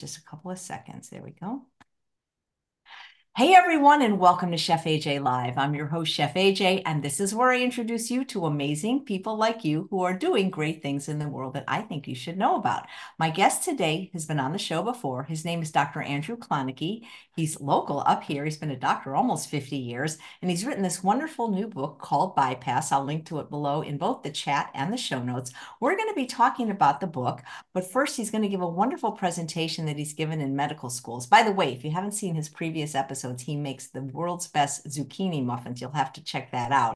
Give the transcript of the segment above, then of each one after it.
Just a couple of seconds. There we go. Hey everyone, and welcome to Chef AJ Live. I'm your host, Chef AJ, and this is where I introduce you to amazing people like you who are doing great things in the world that I think you should know about. My guest today has been on the show before. His name is Dr. Andrew Klonecke. He's local up here. He's been a doctor almost 50 years, and he's written this wonderful new book called Bypass. I'll link to it below in both the chat and the show notes. We're going to be talking about the book, but first, he's going to give a wonderful presentation that he's given in medical schools. By the way, if you haven't seen his previous episodes, episodes, he makes the world's best zucchini muffins. You'll have to check that out.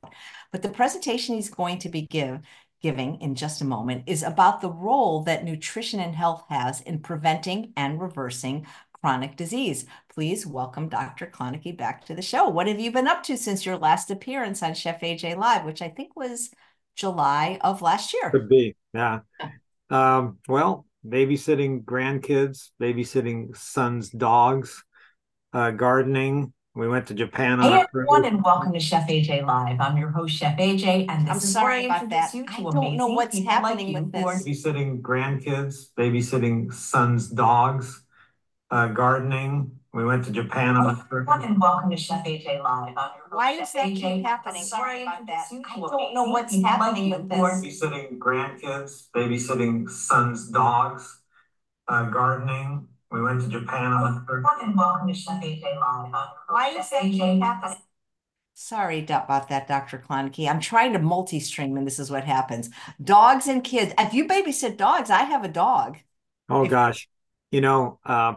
But the presentation he's going to be give, giving in just a moment is about the role that nutrition and health has in preventing and reversing chronic disease. Please welcome Dr. Klonecke back to the show. What have you been up to since your last appearance on Chef AJ Live, which I think was July of last year? Could be, yeah. Um, well, babysitting grandkids, babysitting sons' dogs, uh, gardening. We went to Japan. Hey everyone, and welcome to Chef AJ Live. I'm your host, Chef AJ, and I'm sorry about that. I don't know what's happening like with this. Babysitting grandkids, babysitting sons' dogs, uh, gardening. We went to Japan. Everyone, and welcome to Chef AJ Live. Why does that keep happening? Sorry about that. I don't know what's happening with this. Babysitting grandkids, babysitting sons' dogs, uh, gardening. We went to Japan on the And welcome to Chef AJ Live. Why is AJ happening? Sorry about that, Dr. Klonecke. I'm trying to multi-stream, and this is what happens. Dogs and kids. If you babysit dogs, I have a dog. Oh if gosh, you know, uh,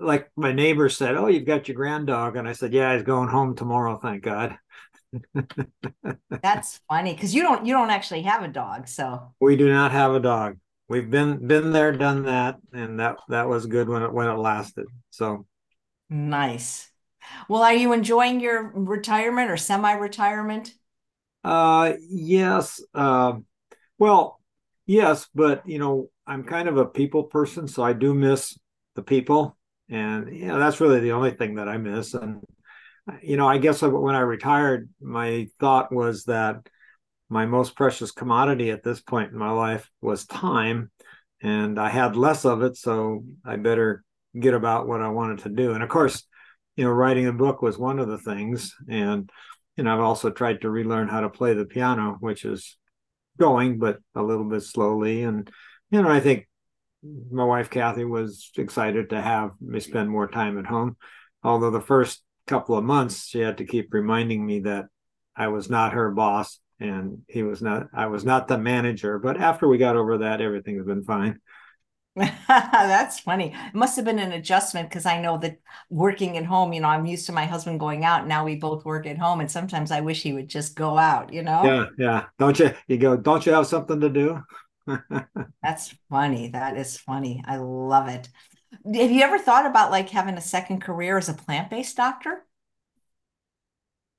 like my neighbor said, "Oh, you've got your grand dog," and I said, "Yeah, he's going home tomorrow. Thank God." That's funny because you don't you don't actually have a dog, so we do not have a dog we've been been there, done that, and that that was good when it when it lasted. So nice. Well, are you enjoying your retirement or semi-retirement? Uh, yes. Uh, well, yes, but you know, I'm kind of a people person, so I do miss the people, and you know, that's really the only thing that I miss. And you know, I guess when I retired, my thought was that my most precious commodity at this point in my life was time and i had less of it so i better get about what i wanted to do. And of course you know writing a book was one of the things and you know i've also tried to relearn how to play the piano which is going but a little bit slowly. And you know i think my wife kathy was excited to have me spend more time at home although the first couple of months she had to keep reminding me that i was not her boss and he was not i was not the manager but after we got over that everything's been fine. That's funny. It must have been an adjustment because i know that working at home you know i'm used to my husband going out now we both work at home and sometimes i wish he would just go out you know? Yeah yeah. Don't you you go don't you have something to do? That's funny. That is funny. I love it. Have you ever thought about like having a second career as a plant-based doctor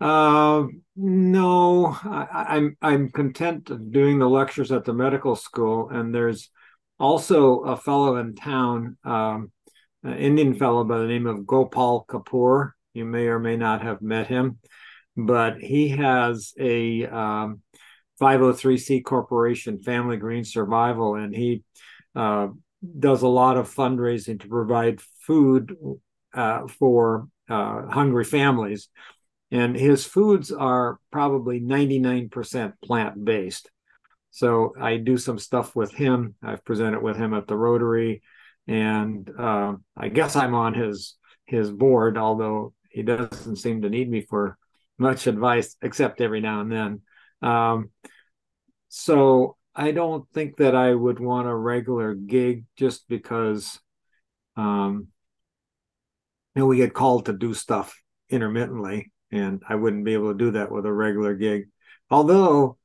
uh, no, I, am I'm, I'm content doing the lectures at the medical school, and there's also a fellow in town, um, an Indian fellow by the name of Gopal Kapoor. You may or may not have met him, but he has a um, 503c corporation, Family Green Survival, and he uh, does a lot of fundraising to provide food uh, for uh, hungry families and his foods are probably 99% plant based. So I do some stuff with him. I've presented with him at the Rotary, and uh, I guess I'm on his his board, although he doesn't seem to need me for much advice, except every now and then. Um, so I don't think that I would want a regular gig just because, um, you know, we get called to do stuff intermittently and I wouldn't be able to do that with a regular gig. Although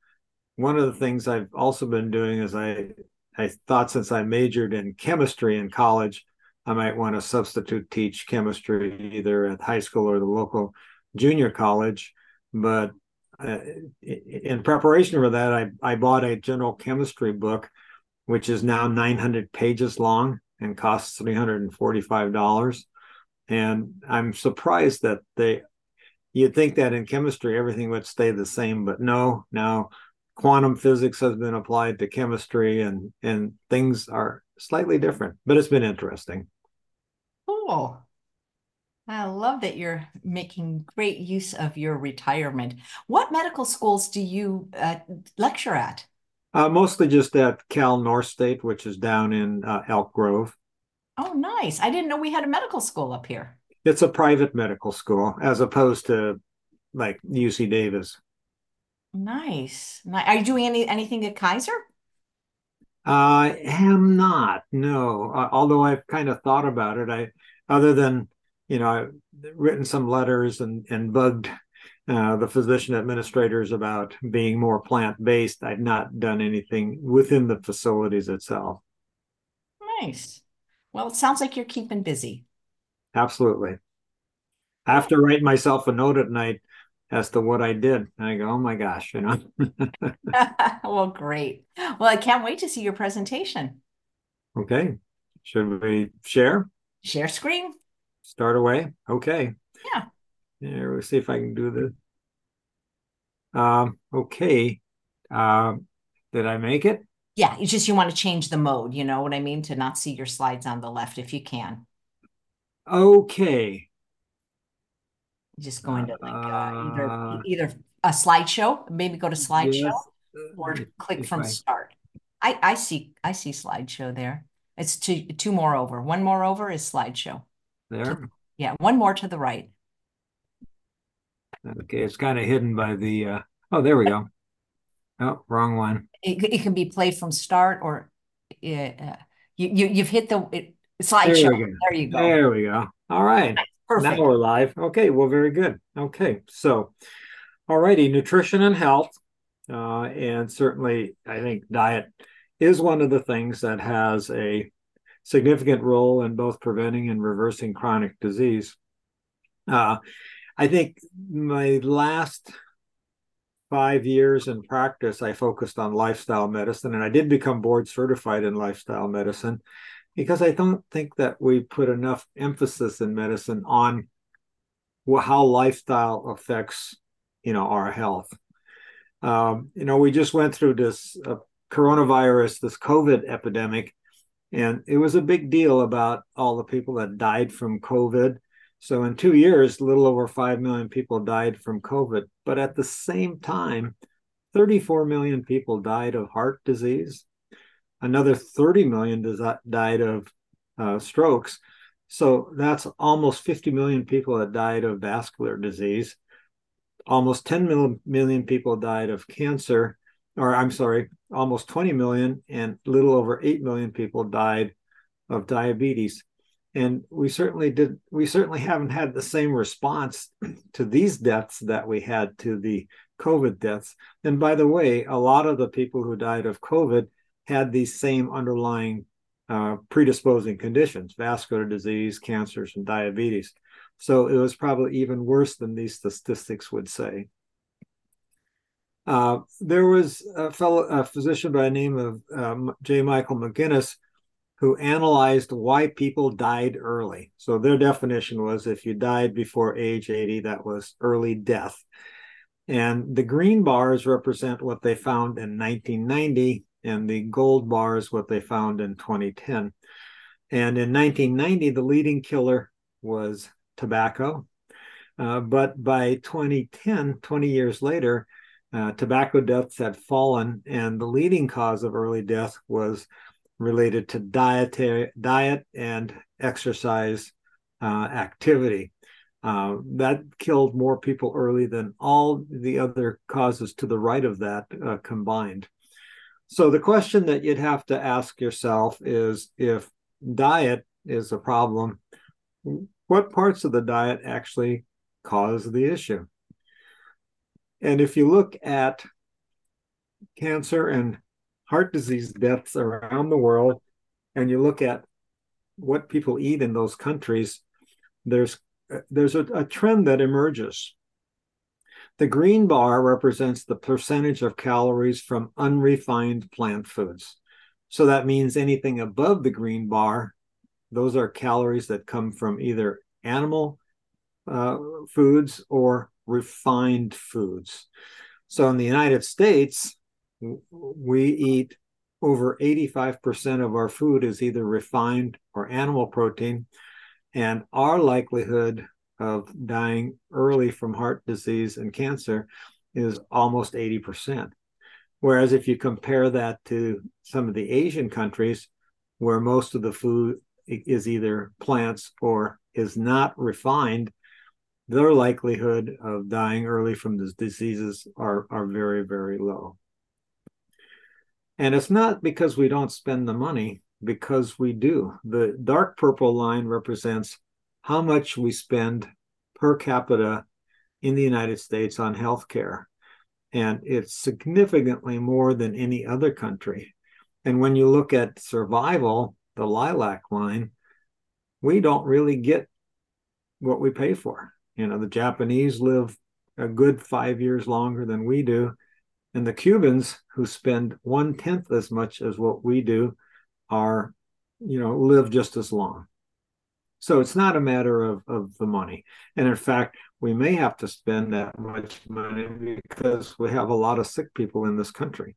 one of the things I've also been doing is I I thought since I majored in chemistry in college, I might want to substitute teach chemistry either at high school or the local junior college. But uh, in preparation for that, I, I bought a general chemistry book, which is now 900 pages long and costs $345. And I'm surprised that they you'd think that in chemistry everything would stay the same, but no. Now quantum physics has been applied to chemistry, and and things are slightly different. But it's been interesting. cool. I love that you're making great use of your retirement. What medical schools do you uh, lecture at? Uh, mostly just at Cal Northstate, which is down in uh, Elk Grove. Oh, nice. I didn't know we had a medical school up here. It's a private medical school as opposed to like UC Davis. Nice. Are you doing any anything at Kaiser? I am not. No. Uh, although I've kind of thought about it. I, other than you know, I've written some letters and and bugged uh, the physician administrators about being more plant based. I've not done anything within the facilities itself. Nice. Well, it sounds like you're keeping busy. Absolutely. I have to write myself a note at night as to what I did. And I go, oh my gosh, you know. well, great. Well, I can't wait to see your presentation. Okay. Should we share? Share screen. Start away. Okay. Yeah. Yeah, we'll see if I can do this. Um, okay. Um, did I make it? Yeah, it's just you want to change the mode, you know what I mean? To not see your slides on the left if you can. Okay. Just going to like uh, either uh, either a slideshow, maybe go to slideshow yes. or click from I... start. I I see I see slideshow there. It's two two more over. One more over is slideshow. There. Yeah, one more to the right. Okay, it's kind of hidden by the. Uh, oh, there we go. Oh, wrong one. It, it can be played from start or uh, you, you you've hit the it, slideshow. There, there you go. There we go. All right. Perfect. Now we're live. Okay, well, very good. Okay, so, all righty, nutrition and health, uh, and certainly I think diet is one of the things that has a significant role in both preventing and reversing chronic disease. Uh, I think my last five years in practice, I focused on lifestyle medicine, and I did become board certified in lifestyle medicine because I don't think that we put enough emphasis in medicine on how lifestyle affects, you know, our health. Um, you know, we just went through this uh, coronavirus, this COVID epidemic, and it was a big deal about all the people that died from COVID. So in two years, little over 5 million people died from COVID. But at the same time, 34 million people died of heart disease, another 30 million died of uh, strokes. So that's almost 50 million people that died of vascular disease. Almost 10 million people died of cancer, or I'm sorry, almost 20 million, and a little over 8 million people died of diabetes. And we certainly did, we certainly haven't had the same response to these deaths that we had to the COVID deaths. And by the way, a lot of the people who died of COVID had these same underlying uh, predisposing conditions vascular disease, cancers, and diabetes. So it was probably even worse than these statistics would say. Uh, there was a fellow, a physician by the name of um, J. Michael McGinnis, who analyzed why people died early. So their definition was if you died before age 80, that was early death. And the green bars represent what they found in 1990, and the gold bar is what they found in 2010. And in 1990, the leading killer was tobacco. Uh, but by 2010, 20 years later, uh, tobacco deaths had fallen, and the leading cause of early death was related to dietary, diet and exercise uh, activity. Uh, that killed more people early than all the other causes to the right of that uh, combined. So the question that you'd have to ask yourself is if diet is a problem, what parts of the diet actually cause the issue? And if you look at cancer and heart disease deaths around the world, and you look at what people eat in those countries, there's uh, there's a, a trend that emerges. The green bar represents the percentage of calories from unrefined plant foods. So that means anything above the green bar, those are calories that come from either animal uh, foods or refined foods. So in the United States, we eat over 85% of our food is either refined or animal protein, And our likelihood of dying early from heart disease and cancer is almost 80%. Whereas if you compare that to some of the Asian countries where most of the food is either plants or is not refined, their likelihood of dying early from these diseases are, are very, very low. And it's not because we don't spend the money, because we do. The dark purple line represents how much we spend per capita in the United States on healthcare. And it's significantly more than any other country. And when you look at survival, the lilac line, we don't really get what we pay for. You know, the Japanese live a good five years longer than we do. And the Cubans, who spend one tenth as much as what we do, are, you know, live just as long. So it's not a matter of, of the money. And in fact, we may have to spend that much money because we have a lot of sick people in this country.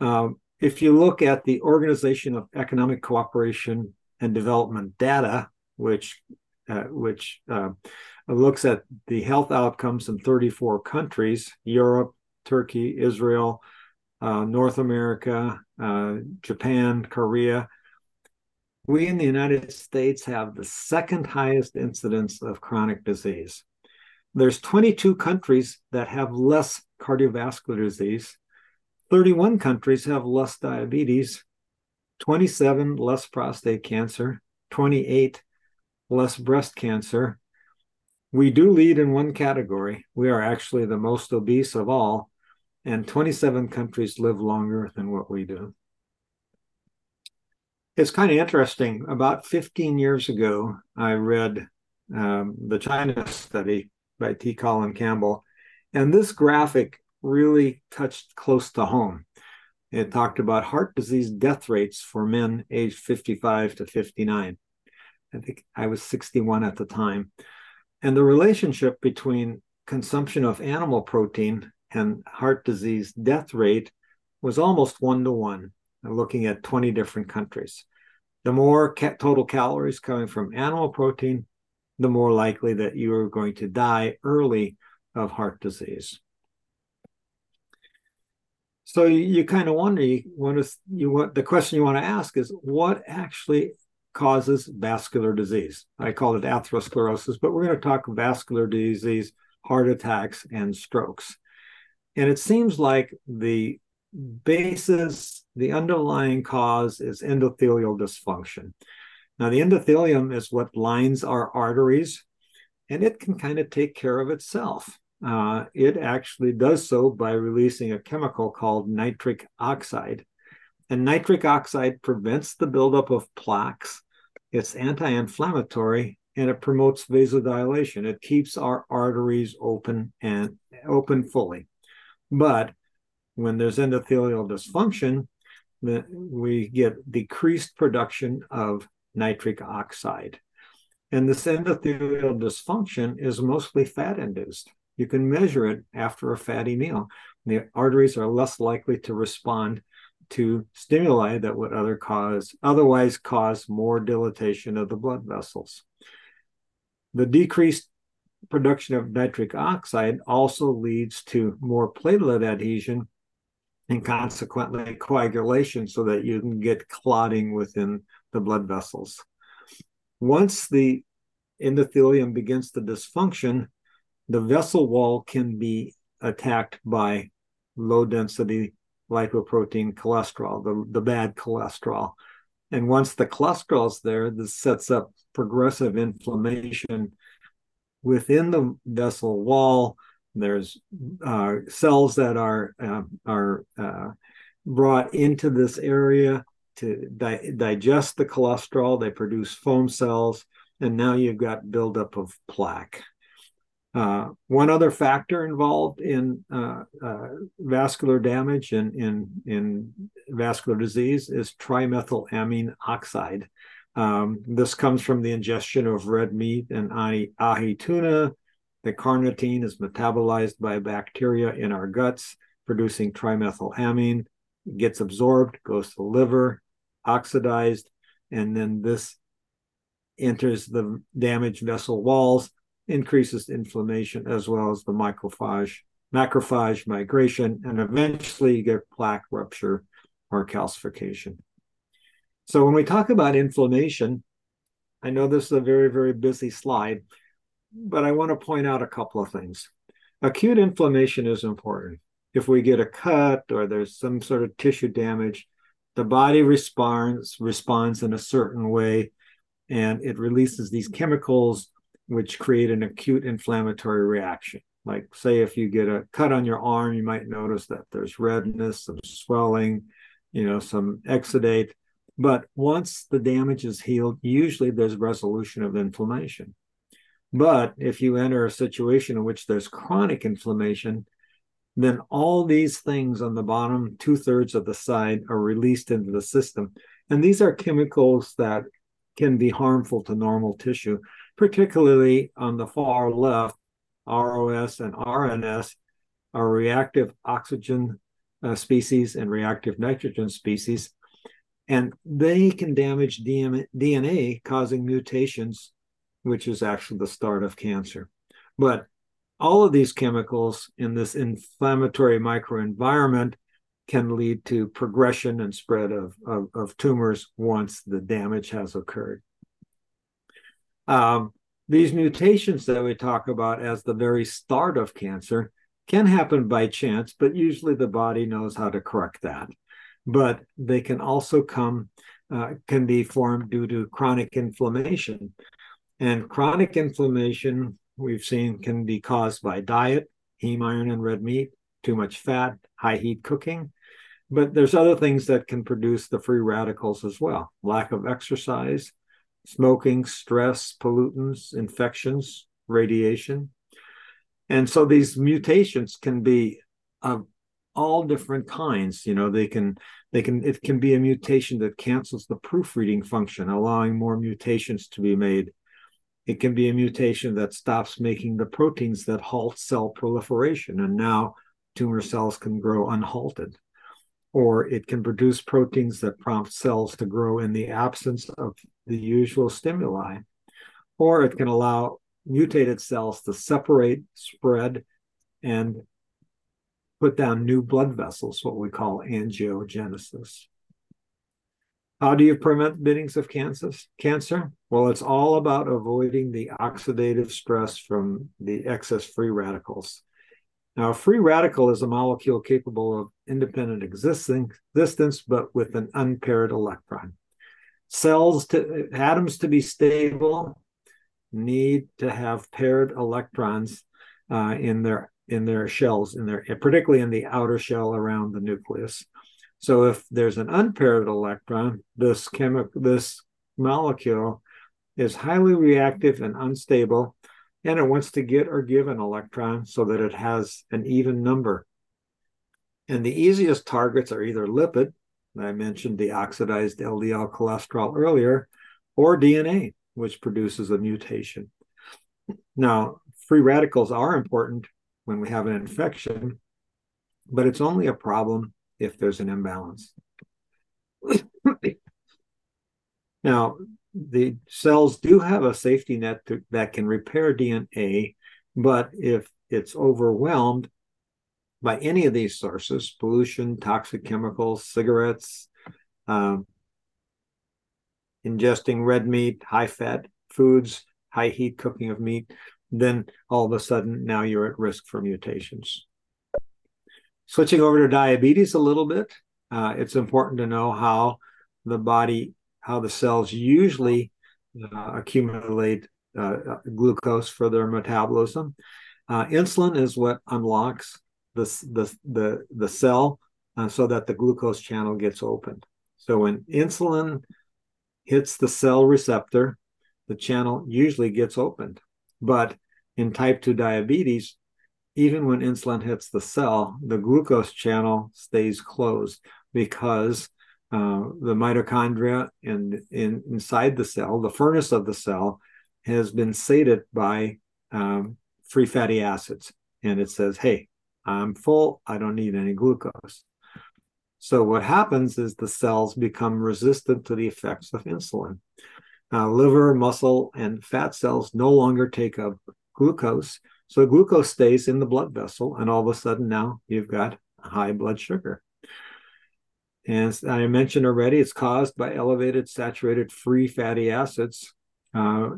Um, if you look at the Organization of Economic Cooperation and Development data, which uh, which uh, looks at the health outcomes in 34 countries Europe, Turkey, Israel, uh, North America, uh, Japan, Korea. We in the United States have the second highest incidence of chronic disease. There's 22 countries that have less cardiovascular disease. 31 countries have less diabetes, 27 less prostate cancer, 28 less breast cancer. We do lead in one category. We are actually the most obese of all, and 27 countries live longer than what we do. It's kind of interesting. About 15 years ago, I read um, the China study by T. Colin Campbell, and this graphic really touched close to home. It talked about heart disease death rates for men aged 55 to 59. I think I was 61 at the time. And the relationship between consumption of animal protein and heart disease death rate was almost one to one, looking at 20 different countries. The more ca- total calories coming from animal protein, the more likely that you are going to die early of heart disease. So you, you kind of wonder, you want to, you want the question you want to ask is what actually causes vascular disease. I call it atherosclerosis, but we're going to talk vascular disease, heart attacks, and strokes. And it seems like the basis, the underlying cause is endothelial dysfunction. Now, the endothelium is what lines our arteries, and it can kind of take care of itself. Uh, it actually does so by releasing a chemical called nitric oxide. And nitric oxide prevents the buildup of plaques. It's anti inflammatory and it promotes vasodilation. It keeps our arteries open and open fully. But when there's endothelial dysfunction, we get decreased production of nitric oxide. And this endothelial dysfunction is mostly fat induced. You can measure it after a fatty meal. The arteries are less likely to respond to stimuli that would other cause otherwise cause more dilatation of the blood vessels. The decreased production of nitric oxide also leads to more platelet adhesion and consequently coagulation so that you can get clotting within the blood vessels. Once the endothelium begins to dysfunction, the vessel wall can be attacked by low density lipoprotein cholesterol, the, the bad cholesterol. And once the cholesterol is there, this sets up progressive inflammation within the vessel wall. There's uh, cells that are uh, are uh, brought into this area to di- digest the cholesterol. They produce foam cells, and now you've got buildup of plaque. Uh, one other factor involved in uh, uh, vascular damage and in, in vascular disease is trimethylamine oxide. Um, this comes from the ingestion of red meat and ahi, ahi tuna. The carnitine is metabolized by bacteria in our guts, producing trimethylamine. It gets absorbed, goes to the liver, oxidized, and then this enters the damaged vessel walls, increases inflammation as well as the macrophage, macrophage migration, and eventually you get plaque rupture or calcification. So when we talk about inflammation, I know this is a very, very busy slide, but I want to point out a couple of things. Acute inflammation is important. If we get a cut or there's some sort of tissue damage, the body responds responds in a certain way and it releases these chemicals which create an acute inflammatory reaction like say if you get a cut on your arm you might notice that there's redness some swelling you know some exudate but once the damage is healed usually there's resolution of inflammation but if you enter a situation in which there's chronic inflammation then all these things on the bottom two thirds of the side are released into the system. And these are chemicals that can be harmful to normal tissue, particularly on the far left, ROS and RNS are reactive oxygen uh, species and reactive nitrogen species. And they can damage DNA, causing mutations, which is actually the start of cancer. But all of these chemicals in this inflammatory microenvironment can lead to progression and spread of, of, of tumors once the damage has occurred. Um, these mutations that we talk about as the very start of cancer can happen by chance, but usually the body knows how to correct that. But they can also come, uh, can be formed due to chronic inflammation. And chronic inflammation we've seen can be caused by diet, heme iron and red meat, too much fat, high heat cooking. But there's other things that can produce the free radicals as well lack of exercise, smoking, stress, pollutants, infections, radiation. And so these mutations can be of all different kinds. You know, they can they can it can be a mutation that cancels the proofreading function, allowing more mutations to be made it can be a mutation that stops making the proteins that halt cell proliferation, and now tumor cells can grow unhalted. Or it can produce proteins that prompt cells to grow in the absence of the usual stimuli. Or it can allow mutated cells to separate, spread, and put down new blood vessels, what we call angiogenesis. How do you prevent biddings of cancer? Well, it's all about avoiding the oxidative stress from the excess free radicals. Now, a free radical is a molecule capable of independent existence, but with an unpaired electron. Cells to atoms to be stable need to have paired electrons uh, in their in their shells, in their particularly in the outer shell around the nucleus. So if there's an unpaired electron, this chemical this molecule is highly reactive and unstable, and it wants to get or give an electron so that it has an even number. And the easiest targets are either lipid, I mentioned the oxidized LDL cholesterol earlier, or DNA, which produces a mutation. Now, free radicals are important when we have an infection, but it's only a problem if there's an imbalance. now, the cells do have a safety net to, that can repair DNA, but if it's overwhelmed by any of these sources pollution, toxic chemicals, cigarettes, um, ingesting red meat, high fat foods, high heat cooking of meat, then all of a sudden now you're at risk for mutations. Switching over to diabetes a little bit, uh, it's important to know how the body, how the cells usually uh, accumulate uh, glucose for their metabolism. Uh, insulin is what unlocks the, the, the, the cell uh, so that the glucose channel gets opened. So when insulin hits the cell receptor, the channel usually gets opened. But in type 2 diabetes, even when insulin hits the cell, the glucose channel stays closed because uh, the mitochondria and in, inside the cell, the furnace of the cell, has been sated by um, free fatty acids. And it says, hey, I'm full. I don't need any glucose. So what happens is the cells become resistant to the effects of insulin. uh, liver, muscle, and fat cells no longer take up glucose. So glucose stays in the blood vessel, and all of a sudden now you've got high blood sugar. And as I mentioned already, it's caused by elevated saturated free fatty acids uh,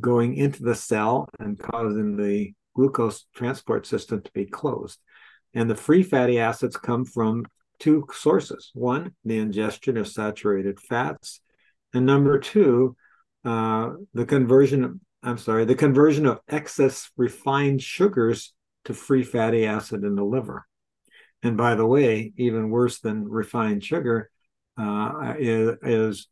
going into the cell and causing the glucose transport system to be closed. And the free fatty acids come from two sources one, the ingestion of saturated fats, and number two, uh, the conversion I'm sorry, the conversion of excess refined sugars to free fatty acid in the liver. And by the way, even worse than refined sugar uh, is, is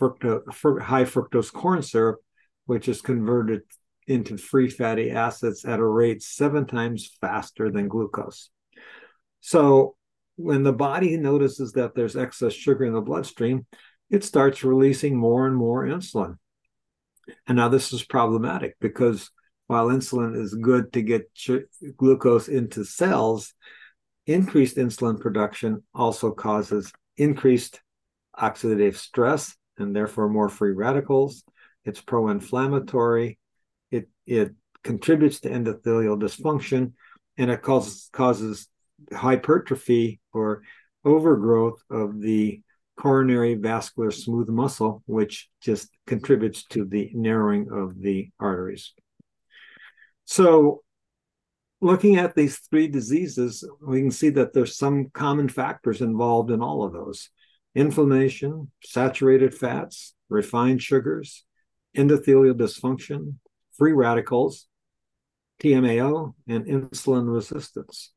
fructose, high fructose corn syrup, which is converted into free fatty acids at a rate seven times faster than glucose. So when the body notices that there's excess sugar in the bloodstream, it starts releasing more and more insulin. And now this is problematic because while insulin is good to get glucose into cells, increased insulin production also causes increased oxidative stress and therefore more free radicals. It's pro inflammatory. It, it contributes to endothelial dysfunction and it causes, causes hypertrophy or overgrowth of the coronary vascular smooth muscle, which just contributes to the narrowing of the arteries. So, looking at these three diseases, we can see that there's some common factors involved in all of those inflammation, saturated fats, refined sugars, endothelial dysfunction, free radicals, TMAO, and insulin resistance.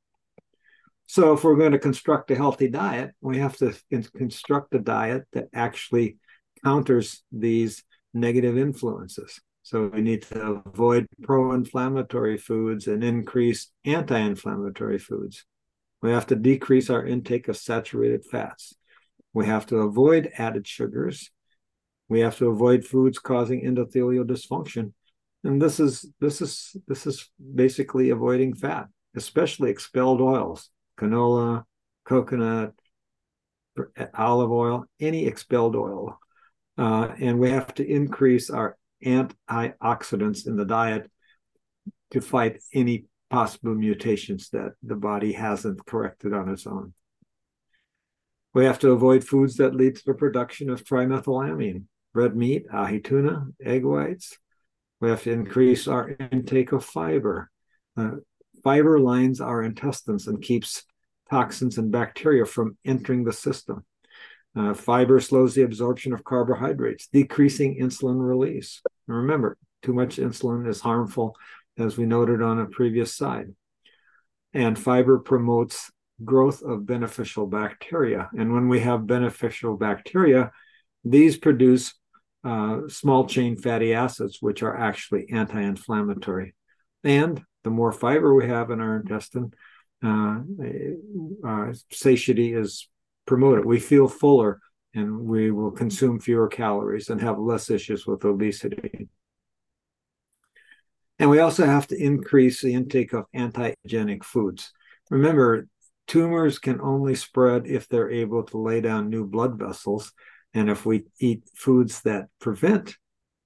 So, if we're going to construct a healthy diet, we have to construct a diet that actually counters these negative influences. So, we need to avoid pro inflammatory foods and increase anti inflammatory foods. We have to decrease our intake of saturated fats. We have to avoid added sugars. We have to avoid foods causing endothelial dysfunction. And this is this is this is basically avoiding fat, especially expelled oils canola, coconut, olive oil, any expelled oil. Uh, and we have to increase our antioxidants in the diet to fight any possible mutations that the body hasn't corrected on its own. We have to avoid foods that lead to the production of trimethylamine, red meat, ahi tuna, egg whites. We have to increase our intake of fiber. Uh, fiber lines our intestines and keeps toxins and bacteria from entering the system. Uh, fiber slows the absorption of carbohydrates, decreasing insulin release. And remember, too much insulin is harmful, as we noted on a previous slide. And fiber promotes growth of beneficial bacteria. And when we have beneficial bacteria, these produce uh, small chain fatty acids, which are actually anti inflammatory. And the more fiber we have in our intestine, uh, uh, satiety is promoted. We feel fuller and we will consume fewer calories and have less issues with obesity. And we also have to increase the intake of antigenic foods. Remember, tumors can only spread if they're able to lay down new blood vessels. And if we eat foods that prevent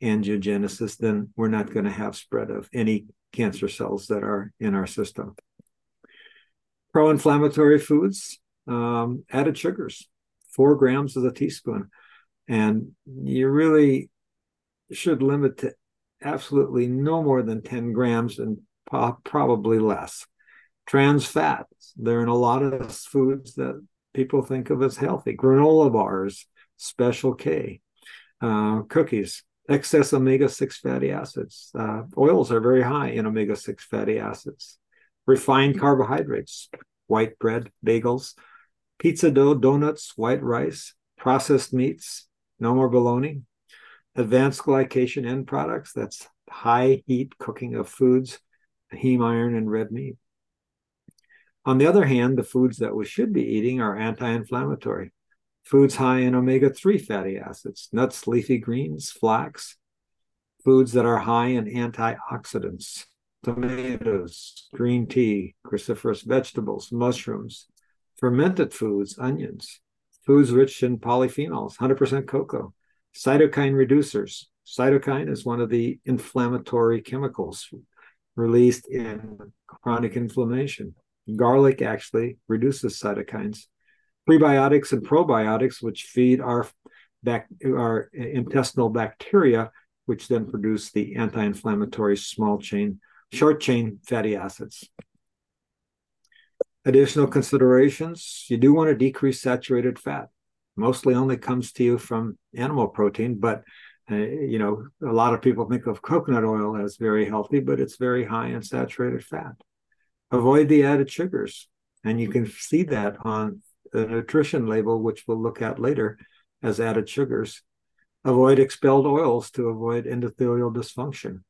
angiogenesis, then we're not going to have spread of any cancer cells that are in our system. Pro inflammatory foods, um, added sugars, four grams of a teaspoon. And you really should limit to absolutely no more than 10 grams and probably less. Trans fats, they're in a lot of foods that people think of as healthy. Granola bars, Special K, uh, cookies, excess omega 6 fatty acids. Uh, oils are very high in omega 6 fatty acids. Refined carbohydrates, white bread, bagels, pizza dough, donuts, white rice, processed meats, no more bologna. Advanced glycation end products, that's high heat cooking of foods, heme iron, and red meat. On the other hand, the foods that we should be eating are anti inflammatory foods high in omega 3 fatty acids, nuts, leafy greens, flax, foods that are high in antioxidants, tomatoes, green tea, cruciferous vegetables, mushrooms, fermented foods, onions, foods rich in polyphenols, 100% cocoa, cytokine reducers, Cytokine is one of the inflammatory chemicals released in chronic inflammation. Garlic actually reduces cytokines. Prebiotics and probiotics, which feed our, bac- our intestinal bacteria, which then produce the anti inflammatory small chain, short chain fatty acids. Additional considerations you do want to decrease saturated fat. Mostly only comes to you from animal protein, but uh, you know, a lot of people think of coconut oil as very healthy, but it's very high in saturated fat. Avoid the added sugars. And you can see that on the nutrition label, which we'll look at later as added sugars. Avoid expelled oils to avoid endothelial dysfunction,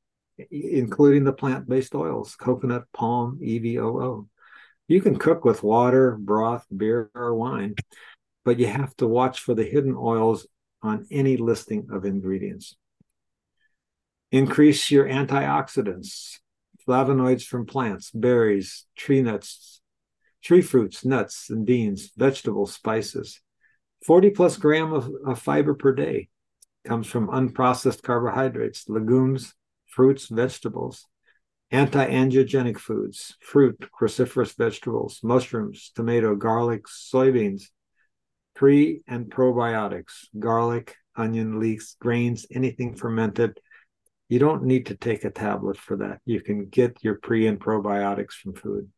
including the plant based oils, coconut, palm, EVOO. You can cook with water, broth, beer, or wine, but you have to watch for the hidden oils on any listing of ingredients. Increase your antioxidants, flavonoids from plants, berries, tree nuts, tree fruits, nuts and beans, vegetables, spices. 40 plus gram of, of fiber per day comes from unprocessed carbohydrates, legumes, fruits, vegetables, anti-angiogenic foods, fruit, cruciferous vegetables, mushrooms, tomato, garlic, soybeans, pre and probiotics, garlic, onion, leeks, grains, anything fermented. You don't need to take a tablet for that. You can get your pre and probiotics from food.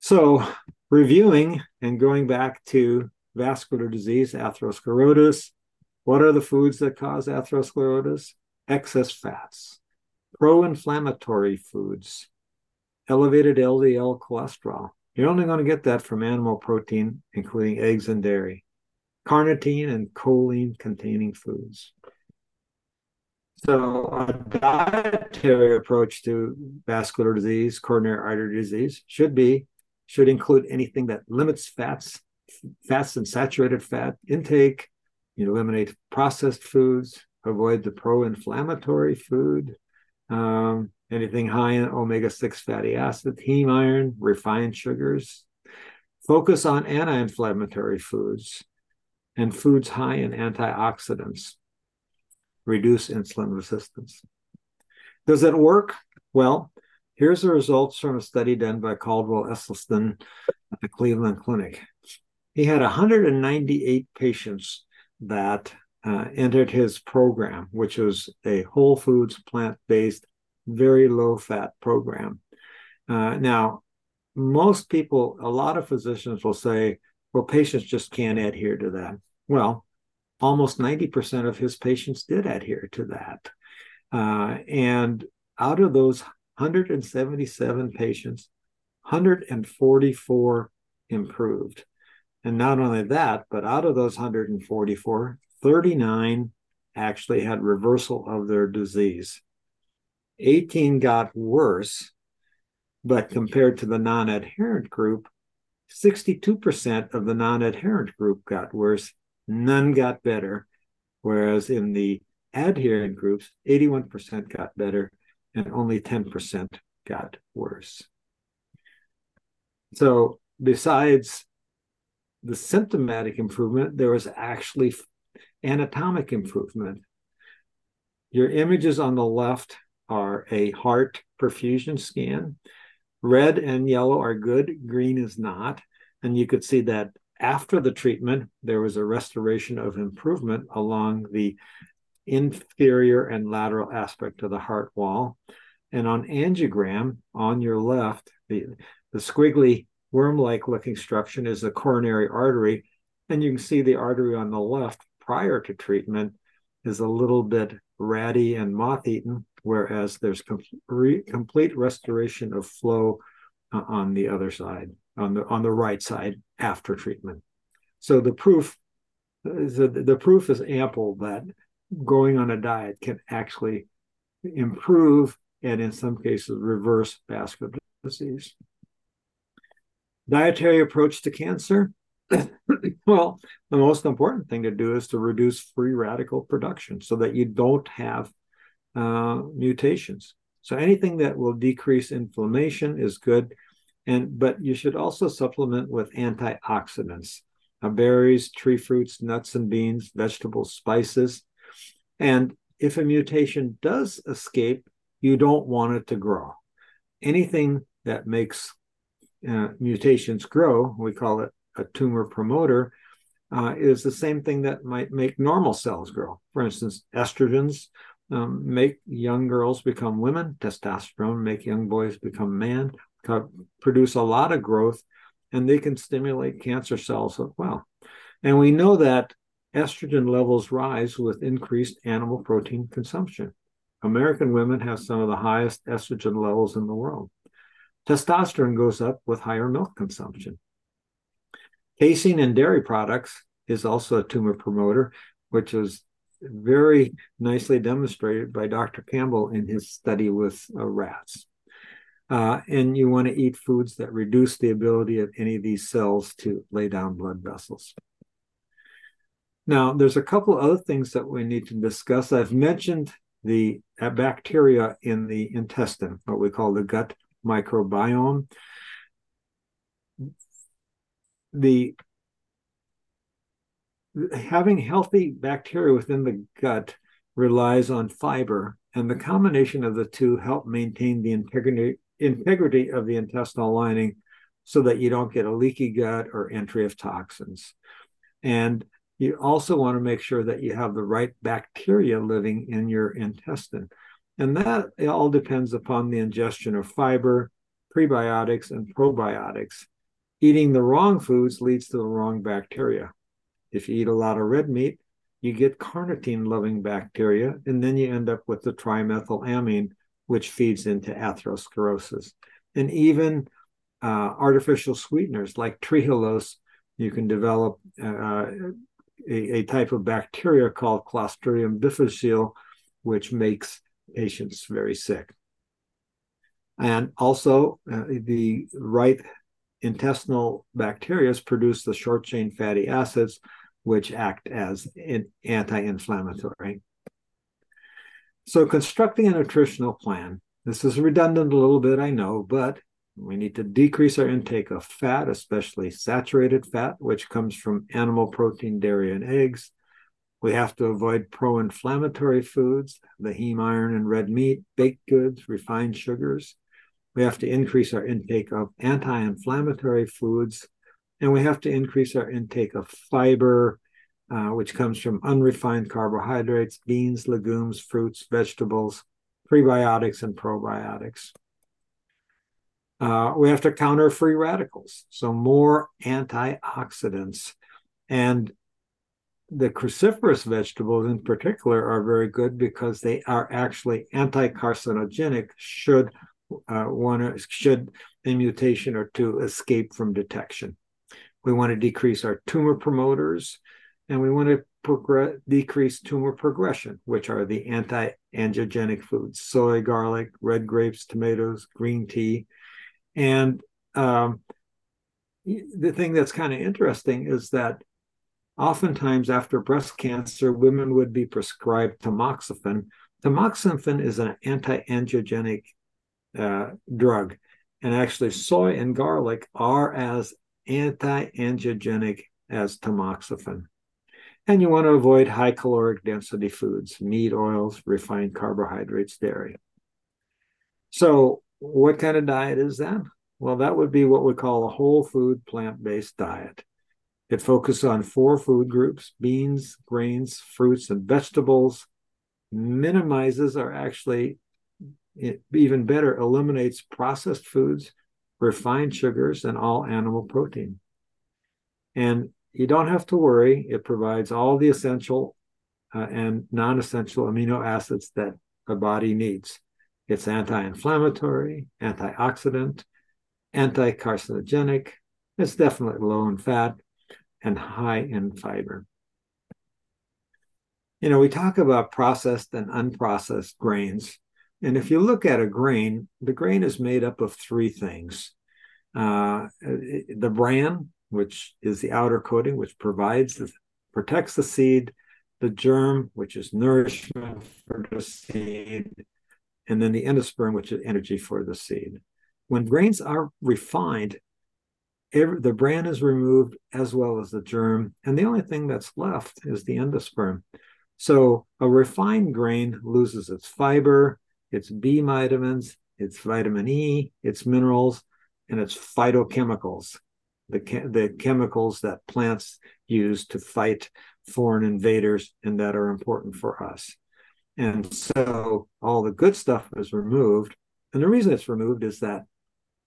So, reviewing and going back to vascular disease, atherosclerosis, what are the foods that cause atherosclerosis? Excess fats, pro inflammatory foods, elevated LDL cholesterol, you're only going to get that from animal protein, including eggs and dairy, carnitine and choline containing foods. So, a dietary approach to vascular disease, coronary artery disease, should be should include anything that limits fats, fats and saturated fat intake. You eliminate processed foods, avoid the pro-inflammatory food, um, anything high in omega 6 fatty acid, heme iron, refined sugars. Focus on anti inflammatory foods and foods high in antioxidants. Reduce insulin resistance. Does it work? Well, here's the results from a study done by Caldwell Esselstyn at the Cleveland Clinic. He had 198 patients that uh, entered his program, which was a whole foods, plant based very low fat program. Uh, now, most people, a lot of physicians will say, well, patients just can't adhere to that. Well, almost 90% of his patients did adhere to that. Uh, and out of those 177 patients, 144 improved. And not only that, but out of those 144, 39 actually had reversal of their disease. 18 got worse, but compared to the non adherent group, 62% of the non adherent group got worse, none got better. Whereas in the adherent groups, 81% got better and only 10% got worse. So, besides the symptomatic improvement, there was actually anatomic improvement. Your images on the left are a heart perfusion scan. Red and yellow are good, green is not. And you could see that after the treatment, there was a restoration of improvement along the inferior and lateral aspect of the heart wall. And on angiogram on your left, the, the squiggly worm like looking structure is the coronary artery. And you can see the artery on the left prior to treatment is a little bit ratty and moth eaten, whereas there's complete, complete restoration of flow uh, on the other side, on the on the right side after treatment. So the proof, the, the proof is ample that going on a diet can actually improve and in some cases reverse vascular disease. Dietary approach to cancer. well, the most important thing to do is to reduce free radical production so that you don't have uh, mutations. So anything that will decrease inflammation is good, and but you should also supplement with antioxidants, uh, berries, tree fruits, nuts and beans, vegetables, spices, And if a mutation does escape, you don't want it to grow. Anything that makes uh, mutations grow, we call it a tumor promoter, uh, is the same thing that might make normal cells grow. For instance, estrogens um, make young girls become women, testosterone make young boys become man, produce a lot of growth, and they can stimulate cancer cells as well. And we know that estrogen levels rise with increased animal protein consumption. American women have some of the highest estrogen levels in the world. Testosterone goes up with higher milk consumption. Casein in dairy products is also a tumor promoter, which was very nicely demonstrated by Dr. Campbell in his study with uh, rats. Uh, and you want to eat foods that reduce the ability of any of these cells to lay down blood vessels. Now, there's a couple other things that we need to discuss. I've mentioned the uh, bacteria in the intestine, what we call the gut microbiome. The having healthy bacteria within the gut relies on fiber, and the combination of the two help maintain the integrity integrity of the intestinal lining so that you don't get a leaky gut or entry of toxins. And you also want to make sure that you have the right bacteria living in your intestine. And that all depends upon the ingestion of fiber, prebiotics, and probiotics. Eating the wrong foods leads to the wrong bacteria. If you eat a lot of red meat, you get carnitine loving bacteria, and then you end up with the trimethylamine, which feeds into atherosclerosis. And even uh, artificial sweeteners like trehalose, you can develop uh, a, a, type of bacteria called Clostridium difficile, which makes patients very sick. And also, uh, the right intestinal bacteria produce the short chain fatty acids, which act as an anti-inflammatory. So constructing a nutritional plan, this is redundant a little bit, I know, but we need to decrease our intake of fat, especially saturated fat, which comes from animal protein, dairy, and eggs. We have to avoid pro inflammatory foods, the heme iron and red meat, baked goods, refined sugars. We have to increase our intake of anti inflammatory foods, and we have to increase our intake of fiber, uh, which comes from unrefined carbohydrates, beans, legumes, fruits, vegetables, prebiotics, and probiotics. Uh, we have to counter free radicals, so more antioxidants. And the cruciferous vegetables in particular are very good because they are actually anti-carcinogenic should uh, one should a mutation or two escape from detection. We want to decrease our tumor promoters, and we want to progress, decrease tumor progression, which are the anti-angiogenic foods: soy, garlic, red grapes, tomatoes, green tea, and um, the thing that's kind of interesting is that oftentimes after breast cancer, women would be prescribed tamoxifen. Tamoxifen is an anti-angiogenic uh, drug, and actually, soy and garlic are as anti-angiogenic as tamoxifen. And you want to avoid high caloric density foods, meat, oils, refined carbohydrates, dairy. So, what kind of diet is that? Well, that would be what we call a whole food plant based diet. It focuses on four food groups beans, grains, fruits, and vegetables, minimizes or actually even better eliminates processed foods, refined sugars, and all animal protein. And you don't have to worry, it provides all the essential uh, and non essential amino acids that the body needs. It's anti inflammatory, antioxidant, anti carcinogenic. It's definitely low in fat and high in fiber. You know, we talk about processed and unprocessed grains. And if you look at a grain, the grain is made up of three things uh, the bran, which is the outer coating, which provides the, protects the seed, the germ, which is nourishment for the seed, and then the endosperm, which is energy for the seed. When grains are refined, every, the bran is removed as well as the germ, and the only thing that's left is the endosperm. So a refined grain loses its fiber, its B vitamins, its vitamin E, its minerals, and its phytochemicals, the, the chemicals that plants use to fight foreign invaders and that are important for us. And so all the good stuff is removed. And the reason it's removed is that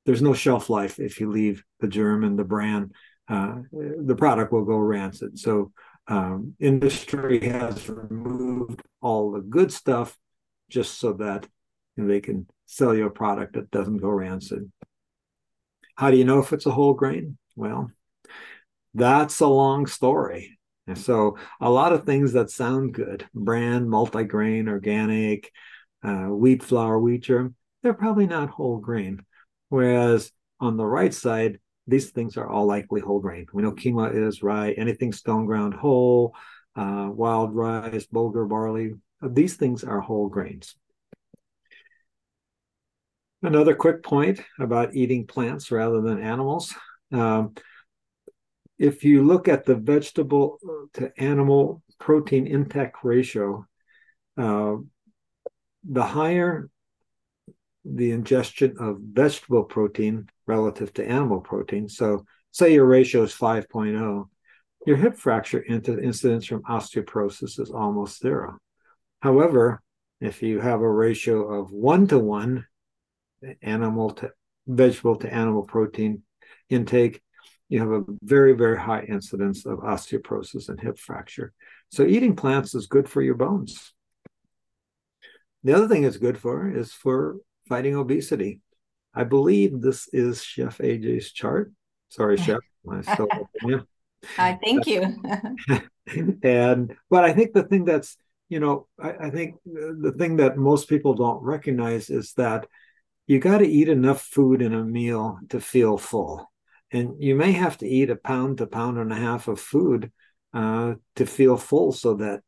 there's no shelf life if you leave the germ and the bran. Uh, the product will go rancid. So um, industry has removed all the good stuff just so that you know, they can sell you a product that doesn't go rancid. How do you know if it's a whole grain? Well, that's a long story. And so a lot of things that sound good, bran, multigrain, organic, uh, wheat flour, wheat germ, they're probably not whole grain. Whereas on the right side, these things are all likely whole grain. We know quinoa is rye, anything stone ground whole, uh, wild rice, bulgur, barley. These things are whole grains. Another quick point about eating plants rather than animals. Um, if you look at the vegetable to animal protein intake ratio, uh, the higher the ingestion of vegetable protein relative to animal protein. So, say your ratio is 5.0, your hip fracture incidence from osteoporosis is almost zero. However, if you have a ratio of one to one, animal to vegetable to animal protein intake, you have a very, very high incidence of osteoporosis and hip fracture. So, eating plants is good for your bones. The other thing it's good for is for fighting obesity. I believe this is Chef AJ's chart. Sorry, Chef. I still I thank you. and but I think the thing that's you know I, I think the thing that most people don't recognize is that you got to eat enough food in a meal to feel full, and you may have to eat a pound to pound and a half of food uh, to feel full, so that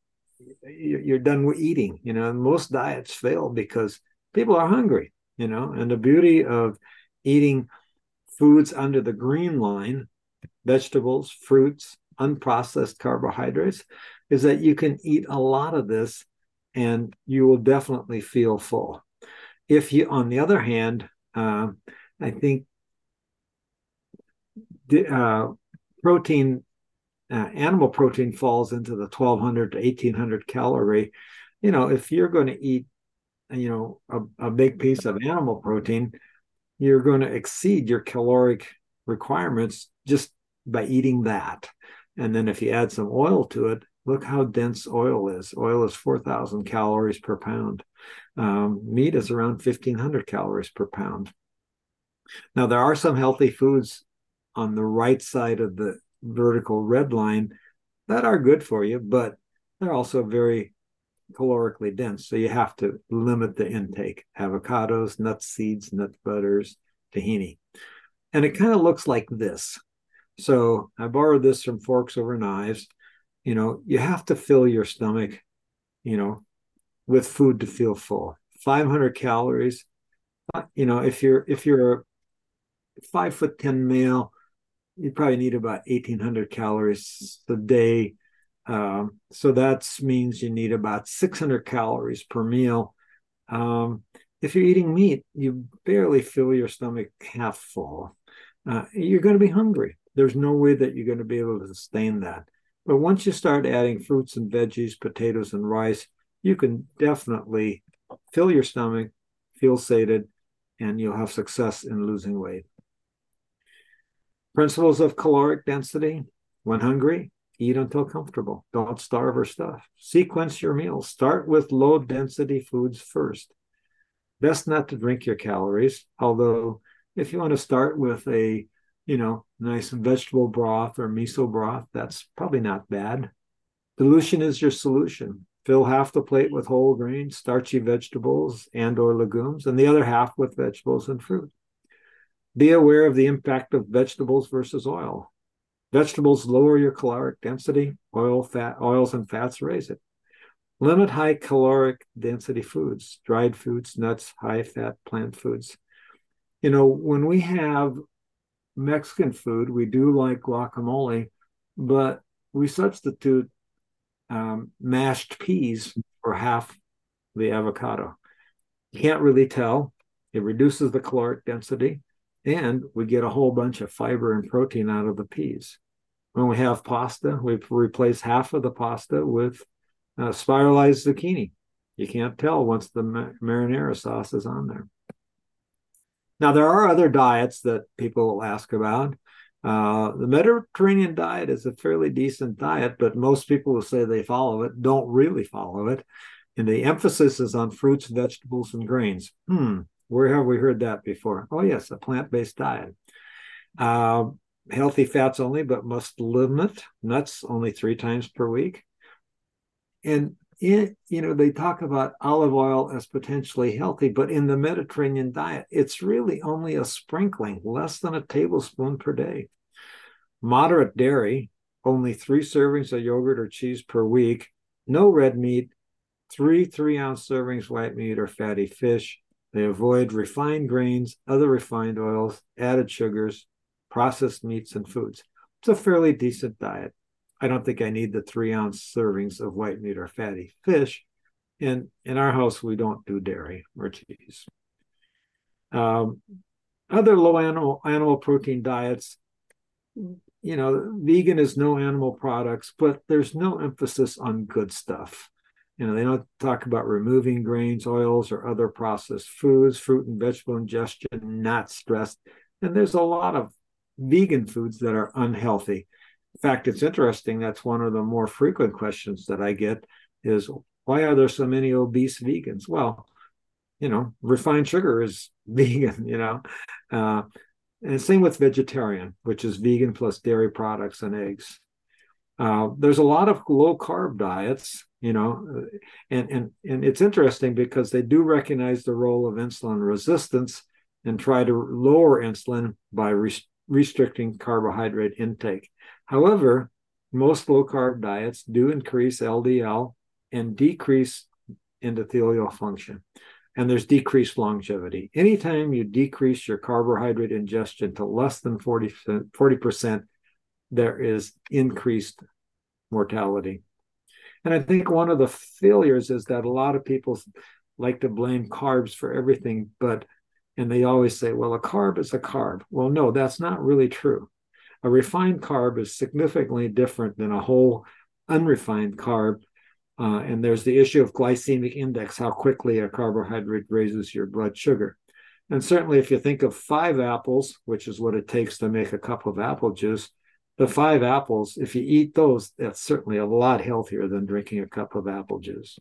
you're done with eating. You know, most diets fail because people are hungry, you know, and the beauty of eating foods under the green line, vegetables, fruits, unprocessed carbohydrates, is that you can eat a lot of this and you will definitely feel full. If you, on the other hand, uh, I think uh, protein, uh, animal protein falls into the 1200 to 1800 calorie. You know, if you're going to eat you know a, a big piece of animal protein you're going to exceed your caloric requirements just by eating that. And then if you add some oil to it look how dense oil is. Oil is 4000 calories per pound. Um, meat is around 1500 calories per pound. Now there are some healthy foods on the right side of the vertical red line that are good for you but they're also very calorically dense. So you have to limit the intake avocados, nuts, seeds, nut butters, tahini. And it kind of looks like this. So I borrowed this from Forks Over Knives. You know, you have to fill your stomach, you know, with food to feel full. 500 calories. Uh, you know, if you're if you're a five foot ten male, you probably need about 1800 calories a day um, so that means you need about 600 calories per meal. Um, if you're eating meat, you barely fill your stomach half full. Uh, you're going to be hungry. There's no way that you're going to be able to sustain that. But once you start adding fruits and veggies, potatoes and rice, you can definitely fill your stomach, feel sated, and you'll have success in losing weight. Principles of caloric density. When hungry, Eat until comfortable. Don't starve or stuff. Sequence your meals. Start with low density foods first. Best not to drink your calories, although if you want to start with a, you know, nice vegetable broth or miso broth, that's probably not bad. Dilution is your solution. Fill half the plate with whole grains, starchy vegetables and or legumes, and the other half with vegetables and fruit. Be aware of the impact of vegetables versus oil. Vegetables lower your caloric density. Oil, fat, oils and fats raise it. Limit high caloric density foods, dried foods, nuts, high fat plant foods. You know, when we have Mexican food, we do like guacamole, but we substitute um, mashed peas for half the avocado. You can't really tell. It reduces the caloric density, and we get a whole bunch of fiber and protein out of the peas. When we have pasta, we replace half of the pasta with uh, spiralized zucchini. You can't tell once the marinara sauce is on there. Now, there are other diets that people ask about. Uh, the Mediterranean diet is a fairly decent diet, but most people who say they follow it don't really follow it. And the emphasis is on fruits, vegetables, and grains. Hmm, where have we heard that before? Oh, yes, a plant based diet. Uh, healthy fats only, but must limit nuts only three times per week. And in, you know, they talk about olive oil as potentially healthy, but in the Mediterranean diet, it's really only a sprinkling, less than a tablespoon per day. Moderate dairy, only three servings of yogurt or cheese per week, no red meat, three three ounce servings white meat or fatty fish. They avoid refined grains, other refined oils, added sugars, processed meats, and foods. It's a fairly decent diet. I don't think I need the three ounce servings of white meat or fatty fish. And in our house, we don't do dairy or cheese. Um, other low animal animal protein diets, you know, vegan is no animal products, but there's no emphasis on good stuff. You know, they don't talk about removing grains, oils, or other processed foods, fruit and vegetable ingestion, not stressed. And there's a lot of vegan foods that are unhealthy. In fact, it's interesting. That's one of the more frequent questions that I get is why are there so many obese vegans? Well, you know, refined sugar is vegan, you know. Uh, and same with vegetarian, which is vegan plus dairy products and eggs. Uh, there's a lot of low carb diets, you know, and and and it's interesting because they do recognize the role of insulin resistance and try to lower insulin by restricting carbohydrate intake. However, most low carb diets do increase LDL and decrease endothelial function. And there's decreased longevity. Anytime you decrease your carbohydrate ingestion to less than 40, 40%, there is increased mortality. And I think one of the failures is that a lot of people like to blame carbs for everything, but and they always say, well, a carb is a carb. Well, no, that's not really true. A refined carb is significantly different than a whole unrefined carb. Uh, and there's the issue of glycemic index, how quickly a carbohydrate raises your blood sugar. And certainly, if you think of five apples, which is what it takes to make a cup of apple juice, the five apples, if you eat those, that's certainly a lot healthier than drinking a cup of apple juice.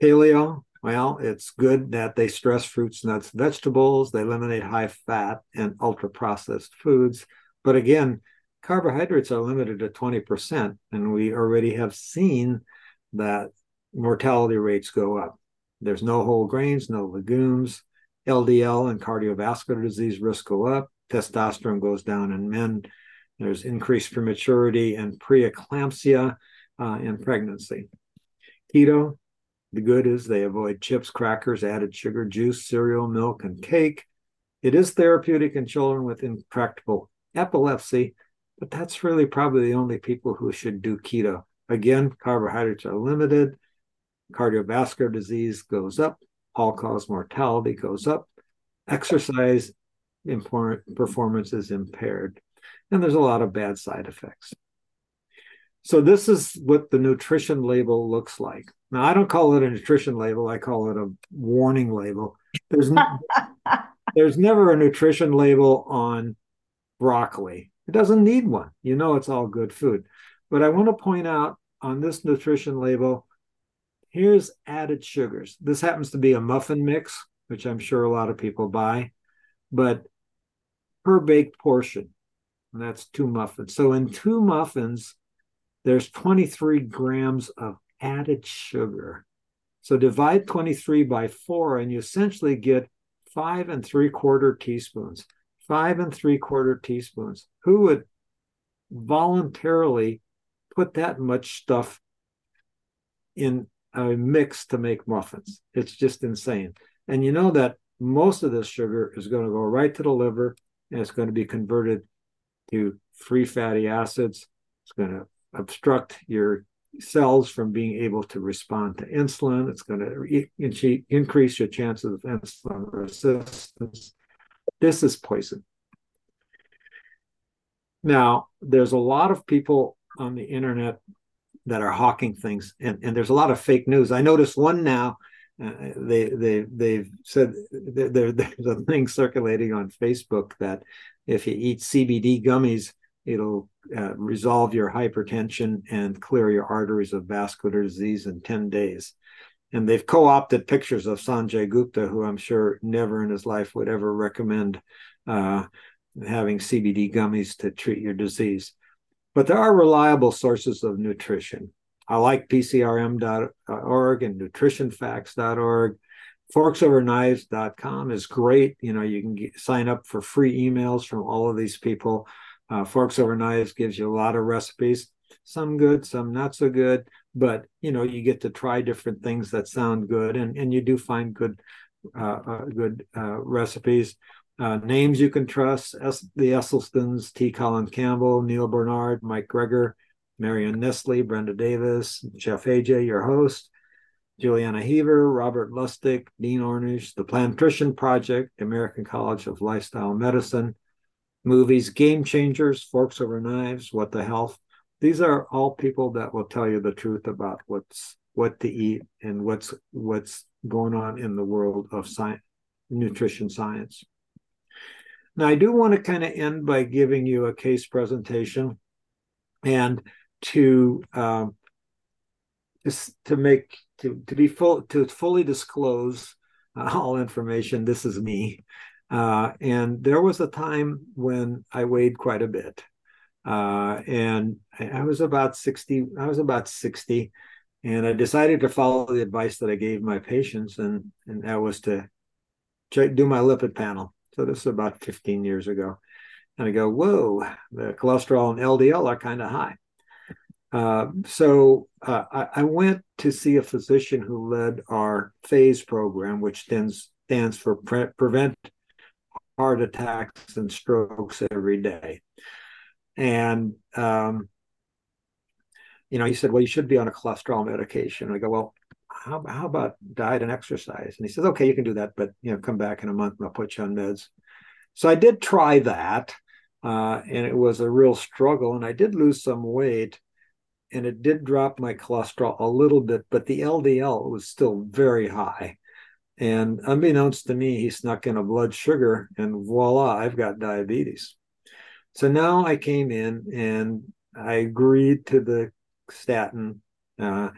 Paleo, well, it's good that they stress fruits, nuts, vegetables. They eliminate high fat and ultra processed foods. But again, carbohydrates are limited to 20%. And we already have seen that mortality rates go up. There's no whole grains, no legumes. LDL and cardiovascular disease risk go up. Testosterone goes down in men. There's increased prematurity and preeclampsia uh, in pregnancy. Keto, the good is they avoid chips, crackers, added sugar, juice, cereal, milk, and cake. It is therapeutic in children with intractable epilepsy, but that's really probably the only people who should do keto. Again, carbohydrates are limited, cardiovascular disease goes up, all cause mortality goes up, exercise performance is impaired, and there's a lot of bad side effects. So this is what the nutrition label looks like. Now I don't call it a nutrition label, I call it a warning label. There's no, there's never a nutrition label on broccoli. It doesn't need one. You know it's all good food. But I want to point out on this nutrition label here's added sugars. This happens to be a muffin mix, which I'm sure a lot of people buy, but per baked portion. And that's two muffins. So in two muffins, there's 23 grams of added sugar. So divide 23 by four, and you essentially get five and three quarter teaspoons. Five and three quarter teaspoons. Who would voluntarily put that much stuff in a mix to make muffins? It's just insane. And you know that most of this sugar is going to go right to the liver and it's going to be converted to free fatty acids. It's going to obstruct your cells from being able to respond to insulin. It's going to increase your chances of insulin resistance. This is poison. Now, there's a lot of people on the internet that are hawking things, and, and there's a lot of fake news. I noticed one now. Uh, they they they've said there, there's a thing circulating on Facebook that if you eat CBD gummies, it'll uh, resolve your hypertension and clear your arteries of vascular disease in 10 days. And they've co opted pictures of Sanjay Gupta, who I'm sure never in his life would ever recommend uh, having CBD gummies to treat your disease. But there are reliable sources of nutrition. I like PCRM.org and nutritionfacts.org. Forksoverknives.com is great. You know, you can get, sign up for free emails from all of these people. Uh, Forks Over Knives gives you a lot of recipes, some good, some not so good, but you know, you get to try different things that sound good, and and you do find good, uh, uh, good uh, recipes. Uh, names you can trust: S- the Esselstyns, T. Colin Campbell, Neal Barnard, Mike Greger, Marion Nestle, Brenda Davis, Chef AJ, your host. Julieanna Hever, Robert Lustig, Dean Ornish, the Plantrition Project, American College of Lifestyle Medicine, movies, Game Changers, Forks Over Knives, What the Health. These are all people that will tell you the truth about what's what to eat and what's what's going on in the world of science, nutrition science. Now, I do want to kind of end by giving you a case presentation and to um, just to make to to be full to fully disclose uh, all information. This is me, uh, and there was a time when I weighed quite a bit, uh, and I, was about sixty. I was about sixty, and I decided to follow the advice that I gave my patients, and and that was to check, do my lipid panel. So this is about fifteen years ago, and I go, whoa, the cholesterol and LDL are kind of high. Uh, so uh, I, I, went to see a physician who led our phase program, which stands stands for pre- prevent heart attacks and strokes every day. And um, you know, he said, "Well, you should be on a cholesterol medication." I go, "Well, how, how about diet and exercise?" And he says, "Okay, you can do that, but you know, come back in a month and I'll put you on meds." So I did try that, uh, and it was a real struggle. And I did lose some weight, and it did drop my cholesterol a little bit, but the LDL was still very high. And unbeknownst to me, he snuck in a blood sugar, and voila, I've got diabetes. So now I came in and I agreed to the statin, uh,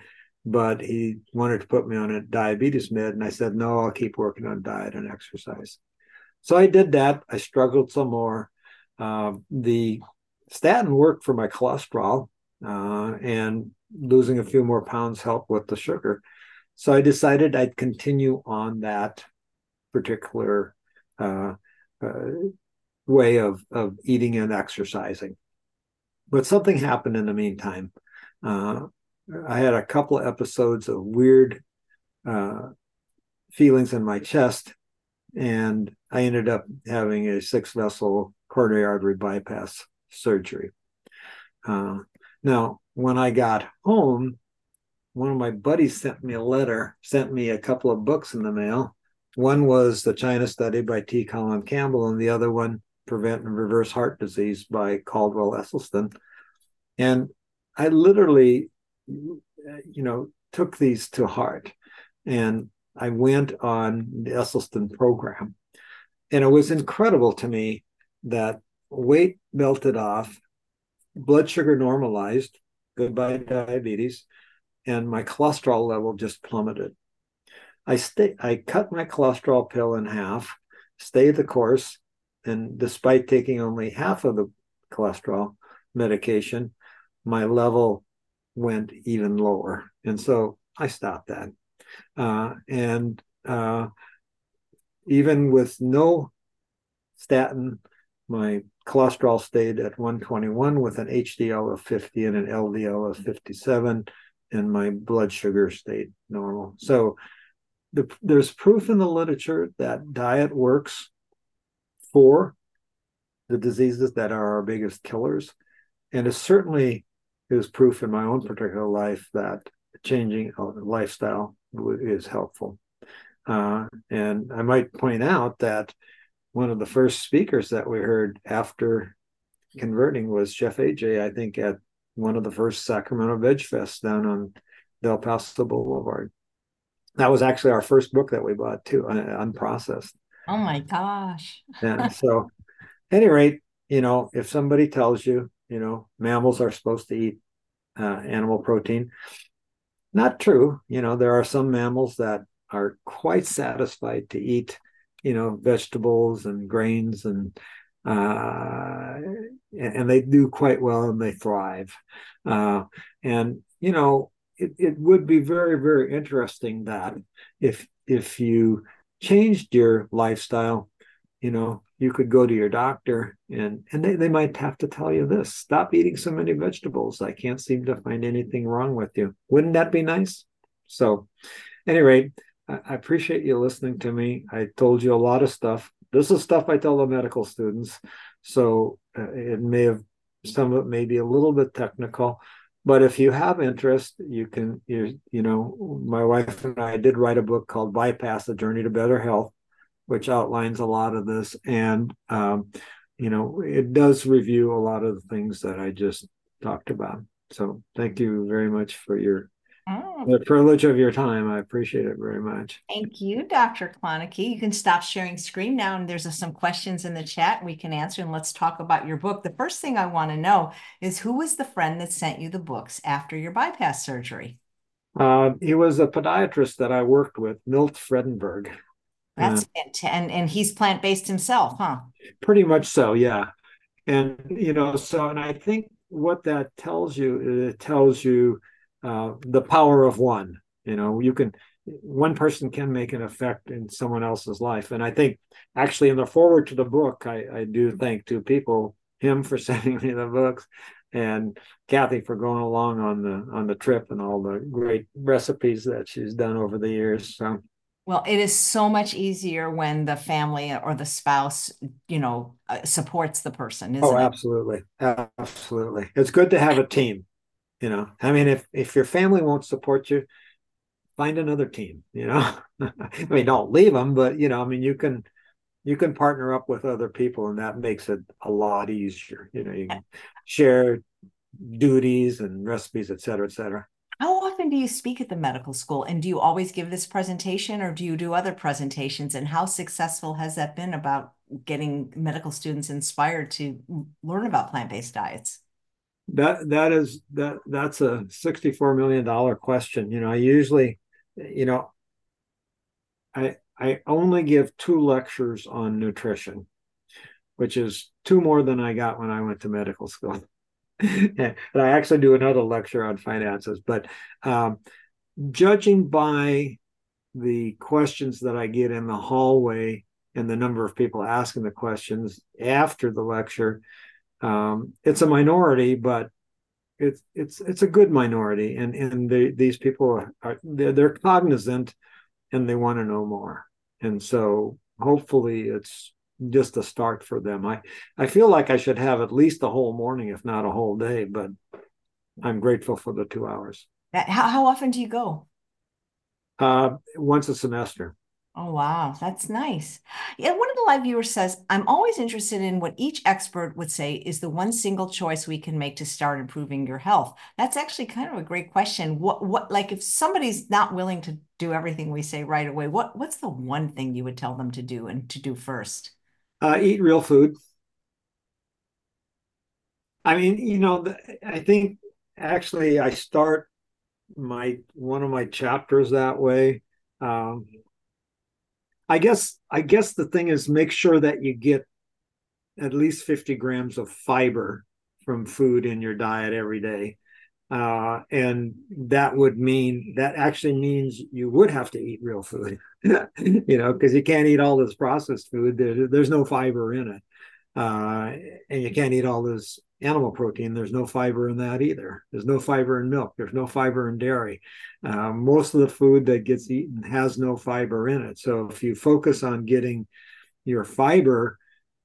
but he wanted to put me on a diabetes med. And I said, no, I'll keep working on diet and exercise. So I did that. I struggled some more. Uh, the statin worked for my cholesterol, uh, and losing a few more pounds helped with the sugar. So I decided I'd continue on that particular uh, uh, way of, of eating and exercising. But something happened in the meantime. Uh, I had a couple of episodes of weird feelings in my chest, and I ended up having a six vessel coronary artery bypass surgery. Uh, now, when I got home, one of my buddies sent me a letter, sent me a couple of books in the mail. One was the China Study by T. Colin Campbell, and the other one, Prevent and Reverse Heart Disease by Caldwell Esselstyn. And I literally, you know, took these to heart. And I went on the Esselstyn program. And it was incredible to me that weight melted off, blood sugar normalized, goodbye diabetes, and my cholesterol level just plummeted. I stay, I cut my cholesterol pill in half, stay the course, and despite taking only half of the cholesterol medication, my level went even lower, and so I stopped that. Uh, and uh, even with no statin, my cholesterol stayed at 121 with an HDL of 50 and an LDL of 57 and my blood sugar stayed normal. So the, there's proof in the literature that diet works for the diseases that are our biggest killers. And it certainly is proof in my own particular life that changing a lifestyle is helpful. Uh, and I might point out that one of the first speakers that we heard after converting was Chef AJ, I think, at one of the first Sacramento Veg Fests down on Del Paso Boulevard. That was actually our first book that we bought too, unprocessed. Oh my gosh. yeah. So, any rate, you know, if somebody tells you, you know, mammals are supposed to eat uh, animal protein, not true. You know, there are some mammals that are quite satisfied to eat, you know, vegetables and grains and uh, and they do quite well and they thrive. Uh, and you know, it, it would be very very interesting that if if you changed your lifestyle, you know, you could go to your doctor and and they, they might have to tell you this stop eating so many vegetables. I can't seem to find anything wrong with you. Wouldn't that be nice? So any rate I appreciate you listening to me. I told you a lot of stuff. This is stuff I tell the medical students. So uh, it may have, some of it may be a little bit technical, but if you have interest, you can, you, you know, my wife and I did write a book called Bypass the Journey to Better Health, which outlines a lot of this. And, um, you know, it does review a lot of the things that I just talked about. So thank you very much for your Oh. The privilege of your time. I appreciate it very much. Thank you, Dr. Klonecke. You can stop sharing screen now, and there's some questions in the chat we can answer, and let's talk about your book. The first thing I want to know is who was the friend that sent you the books after your bypass surgery? Uh, he was a podiatrist that I worked with, Milt Fredenberg. That's uh, and and he's plant based himself, huh? Pretty much so, yeah. And you know, so and I think what that tells you, it tells you uh, the power of one. You know, you can one person can make an effect in someone else's life, and I think actually in the forward to the book, I, I do thank two people: him for sending me the books, and Kathy for going along on the on the trip and all the great recipes that she's done over the years. So. Well, it is so much easier when the family or the spouse, you know, uh, supports the person. Isn't oh, absolutely, it? absolutely. It's good to have a team you know i mean if if your family won't support you find another team you know? I mean don't leave them but you know i mean you can you can partner up with other people and that makes it a lot easier you know? You can share duties and recipes et cetera et cetera. How often do you speak at the medical school? And do you always give this presentation or do you do other presentations? And how successful has that been about getting medical students inspired to learn about plant-based diets that that is that that's a 64 million dollar question. You know i usually you know i i only give two lectures on nutrition which is two more than i got when i went to medical school. And i actually do another lecture on finances but um, judging by the questions that i get in the hallway and the number of people asking the questions after the lecture um, it's a minority, but it's it's it's a good minority, and and they, these people are they're, they're cognizant and they want to know more, and so hopefully it's just a start for them. I I feel like I should have at least a whole morning, if not a whole day, but I'm grateful for the two hours. How how often do you go? Uh, once a semester. Oh, wow. That's nice. Yeah, one of the live viewers says, I'm always interested in what each expert would say is the one single choice we can make to start improving your health. That's actually kind of a great question. What, what, like if somebody's not willing to do everything we say right away, what, what's the one thing you would tell them to do and to do first? Uh, eat real food. I mean, you know, I think actually I start my, one of my chapters that way. Um, I guess I guess the thing is make sure that you get at least 50 grams of fiber from food in your diet every day. Uh, and that would mean that actually means you would have to eat real food, you know, because you can't eat all this processed food. There, there's no fiber in it. Uh, and you can't eat all this animal protein, there's no fiber in that either. There's no fiber in milk. There's no fiber in dairy. Uh, most of the food that gets eaten has no fiber in it. So if you focus on getting your fiber,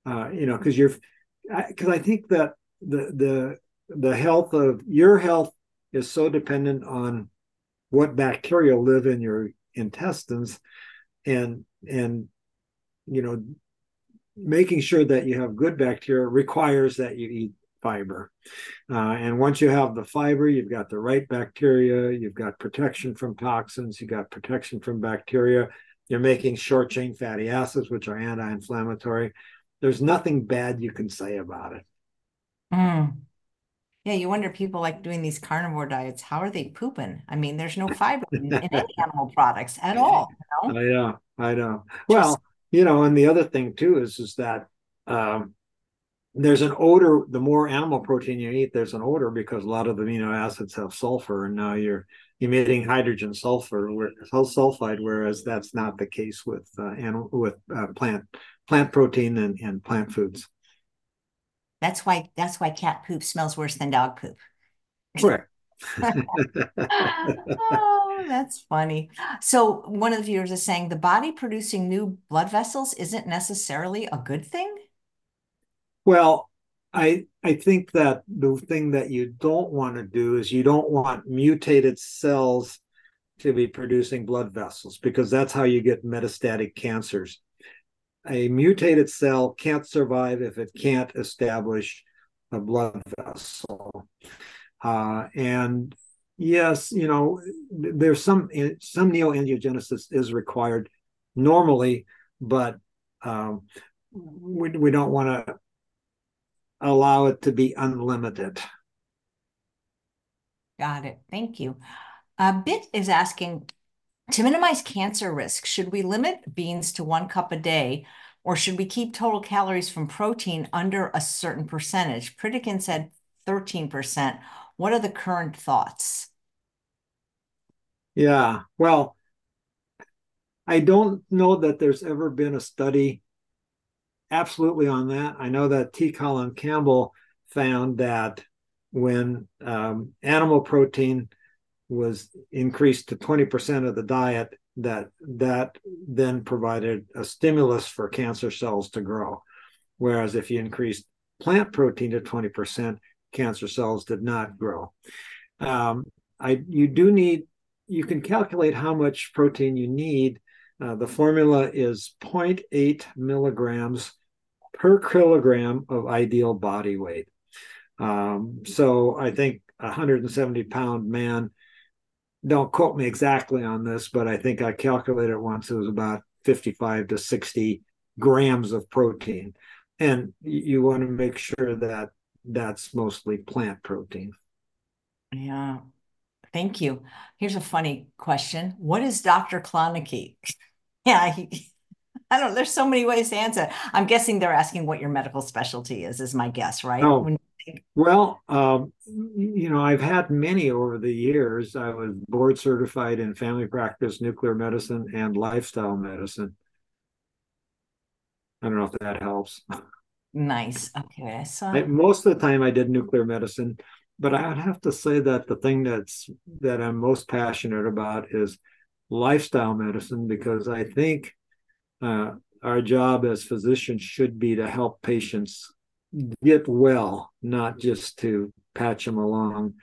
uh, you know, because you're, because I, I think that the the the health of your health is so dependent on what bacteria live in your intestines and and you know making sure that you have good bacteria requires that you eat fiber uh, and once you have the fiber you've got the right bacteria you've got protection from toxins you've got protection from bacteria you're making short chain fatty acids which are anti-inflammatory there's nothing bad you can say about it mm. Yeah, you wonder people like doing these carnivore diets, how are they pooping? I mean, there's no fiber in, in any animal products at all. You know? I know, I know. Well, you know, and the other thing too is is that um, there's an odor. The more animal protein you eat, there's an odor because a lot of the amino acids have sulfur, and now you're emitting hydrogen sulfur, sulfide, whereas that's not the case with uh, animal with uh, plant plant protein and, and plant foods. That's why that's why cat poop smells worse than dog poop. Correct. oh, that's funny. So one of the viewers is saying the body producing new blood vessels isn't necessarily a good thing. Well, I I think that the thing that you don't want to do is you don't want mutated cells to be producing blood vessels because that's how you get metastatic cancers a mutated cell can't survive if it can't establish a blood vessel. Uh, and yes, you know, there's some some neoangiogenesis is required normally, but um, we, we don't want to allow it to be unlimited. Got it. Thank you. A bit is asking to minimize cancer risk, should we limit beans to one cup a day, or should we keep total calories from protein under a certain percentage? Pritikin said 13%. What are the current thoughts? Yeah, well, I don't know that there's ever been a study absolutely on that. I know that T. Colin Campbell found that when um, animal protein was increased to 20% of the diet that that then provided a stimulus for cancer cells to grow whereas if you increased plant protein to 20% cancer cells did not grow um, i you do need you can calculate how much protein you need uh, the formula is 0.8 milligrams per kilogram of ideal body weight um, so i think a 170 pound man don't quote me exactly on this, but I think I calculated once it was about 55 to 60 grams of protein. And you want to make sure that that's mostly plant protein. Yeah. Thank you. Here's a funny question. What is Dr. Klonecke? yeah, he, I don't there's so many ways to answer. I'm guessing they're asking what your medical specialty is, is my guess, right? Oh, when well, um, you know, I've had many over the years. I was board certified in family practice, nuclear medicine, and lifestyle medicine. I don't know if that helps. Nice. Okay. So most of the time I did nuclear medicine, but I would have to say that the thing that's that I'm most passionate about is lifestyle medicine because I think uh, our job as physicians should be to help patients get well, not just to patch them along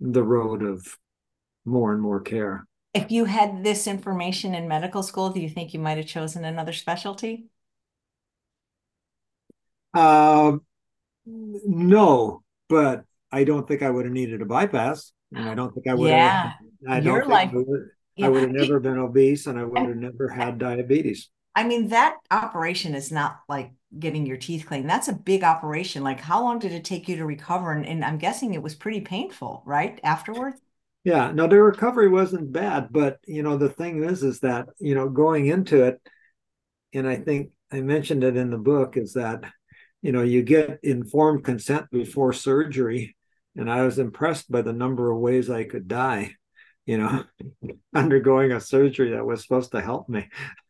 the road of more and more care. If you had this information in medical school, do you think you might have chosen another specialty? Uh, no, but I don't think I would have needed a bypass, and I don't think I would yeah. have. I don't think I would, yeah. I would have never been obese, and I would have never had diabetes. I mean, that operation is not like getting your teeth cleaned. That's a big operation. Like, how long did it take you to recover? And, and I'm guessing it was pretty painful, right? Afterwards? Yeah, no, the recovery wasn't bad, but you know, the thing is, is that you know, going into it, and I think I mentioned it in the book, is that you know, you get informed consent before surgery, and I was impressed by the number of ways I could die. You know, undergoing a surgery that was supposed to help me.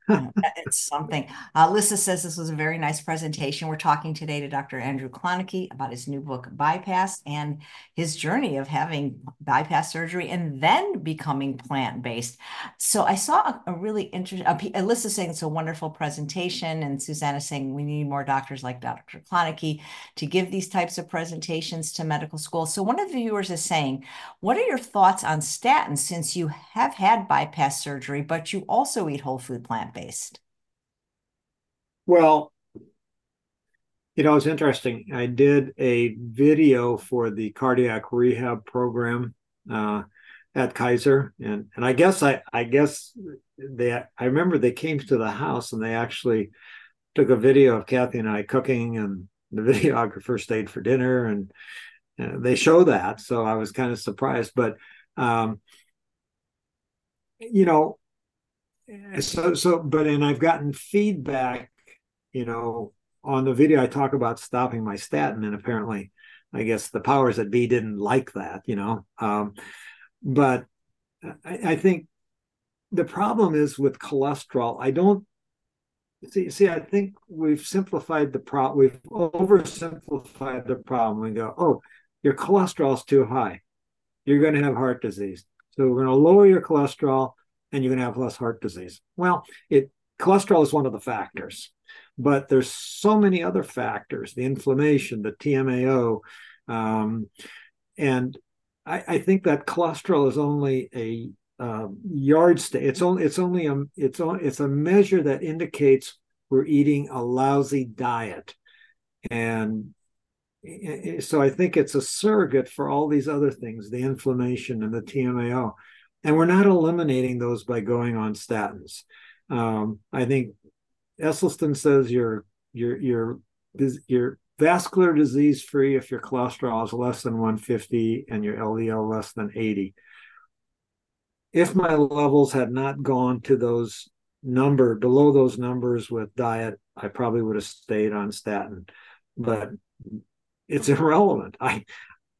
it's something. Uh, says this was a very nice presentation. We're talking today to Dr. Andrew Klonecke about his new book, Bypass, and his journey of having bypass surgery and then becoming plant-based. So I saw a, a really interesting, uh, Alyssa saying it's a wonderful presentation, and Susanna saying we need more doctors like Dr. Klonecke to give these types of presentations to medical school. So one of the viewers is saying, what are your thoughts on statins since you have had bypass surgery, but you also eat whole food plant-based? Well, you know, it's interesting. I did a video for the cardiac rehab program uh, at Kaiser, and and I guess I I guess they I remember they came to the house and they actually took a video of Kathy and I cooking, and the videographer stayed for dinner, and uh, they show that. So I was kind of surprised, but um, you know, so so but and I've gotten feedback, you know, on the video I talk about stopping my statin, and apparently, I guess the powers that be didn't like that, you know. Um, but I, I think the problem is with cholesterol. I don't see. See, I think we've simplified the problem. We've oversimplified the problem. We go, oh, your cholesterol's too high. You're going to have heart disease. So we're going to lower your cholesterol, and you're going to have less heart disease. Well, it cholesterol is one of the factors but there's so many other factors the inflammation the tmao um, and I, I, think that cholesterol is only a um, yardstick it's only it's only a it's it's a measure that indicates we're eating a lousy diet and so i think it's a surrogate for all these other things the inflammation and the tmao and we're not eliminating those by going on statins um, i think Esselstyn says you're you're you're you're vascular disease free if your cholesterol is less than 150 and your LDL less than 80. If my levels had not gone to those number below those numbers with diet, I probably would have stayed on statin. But it's irrelevant. I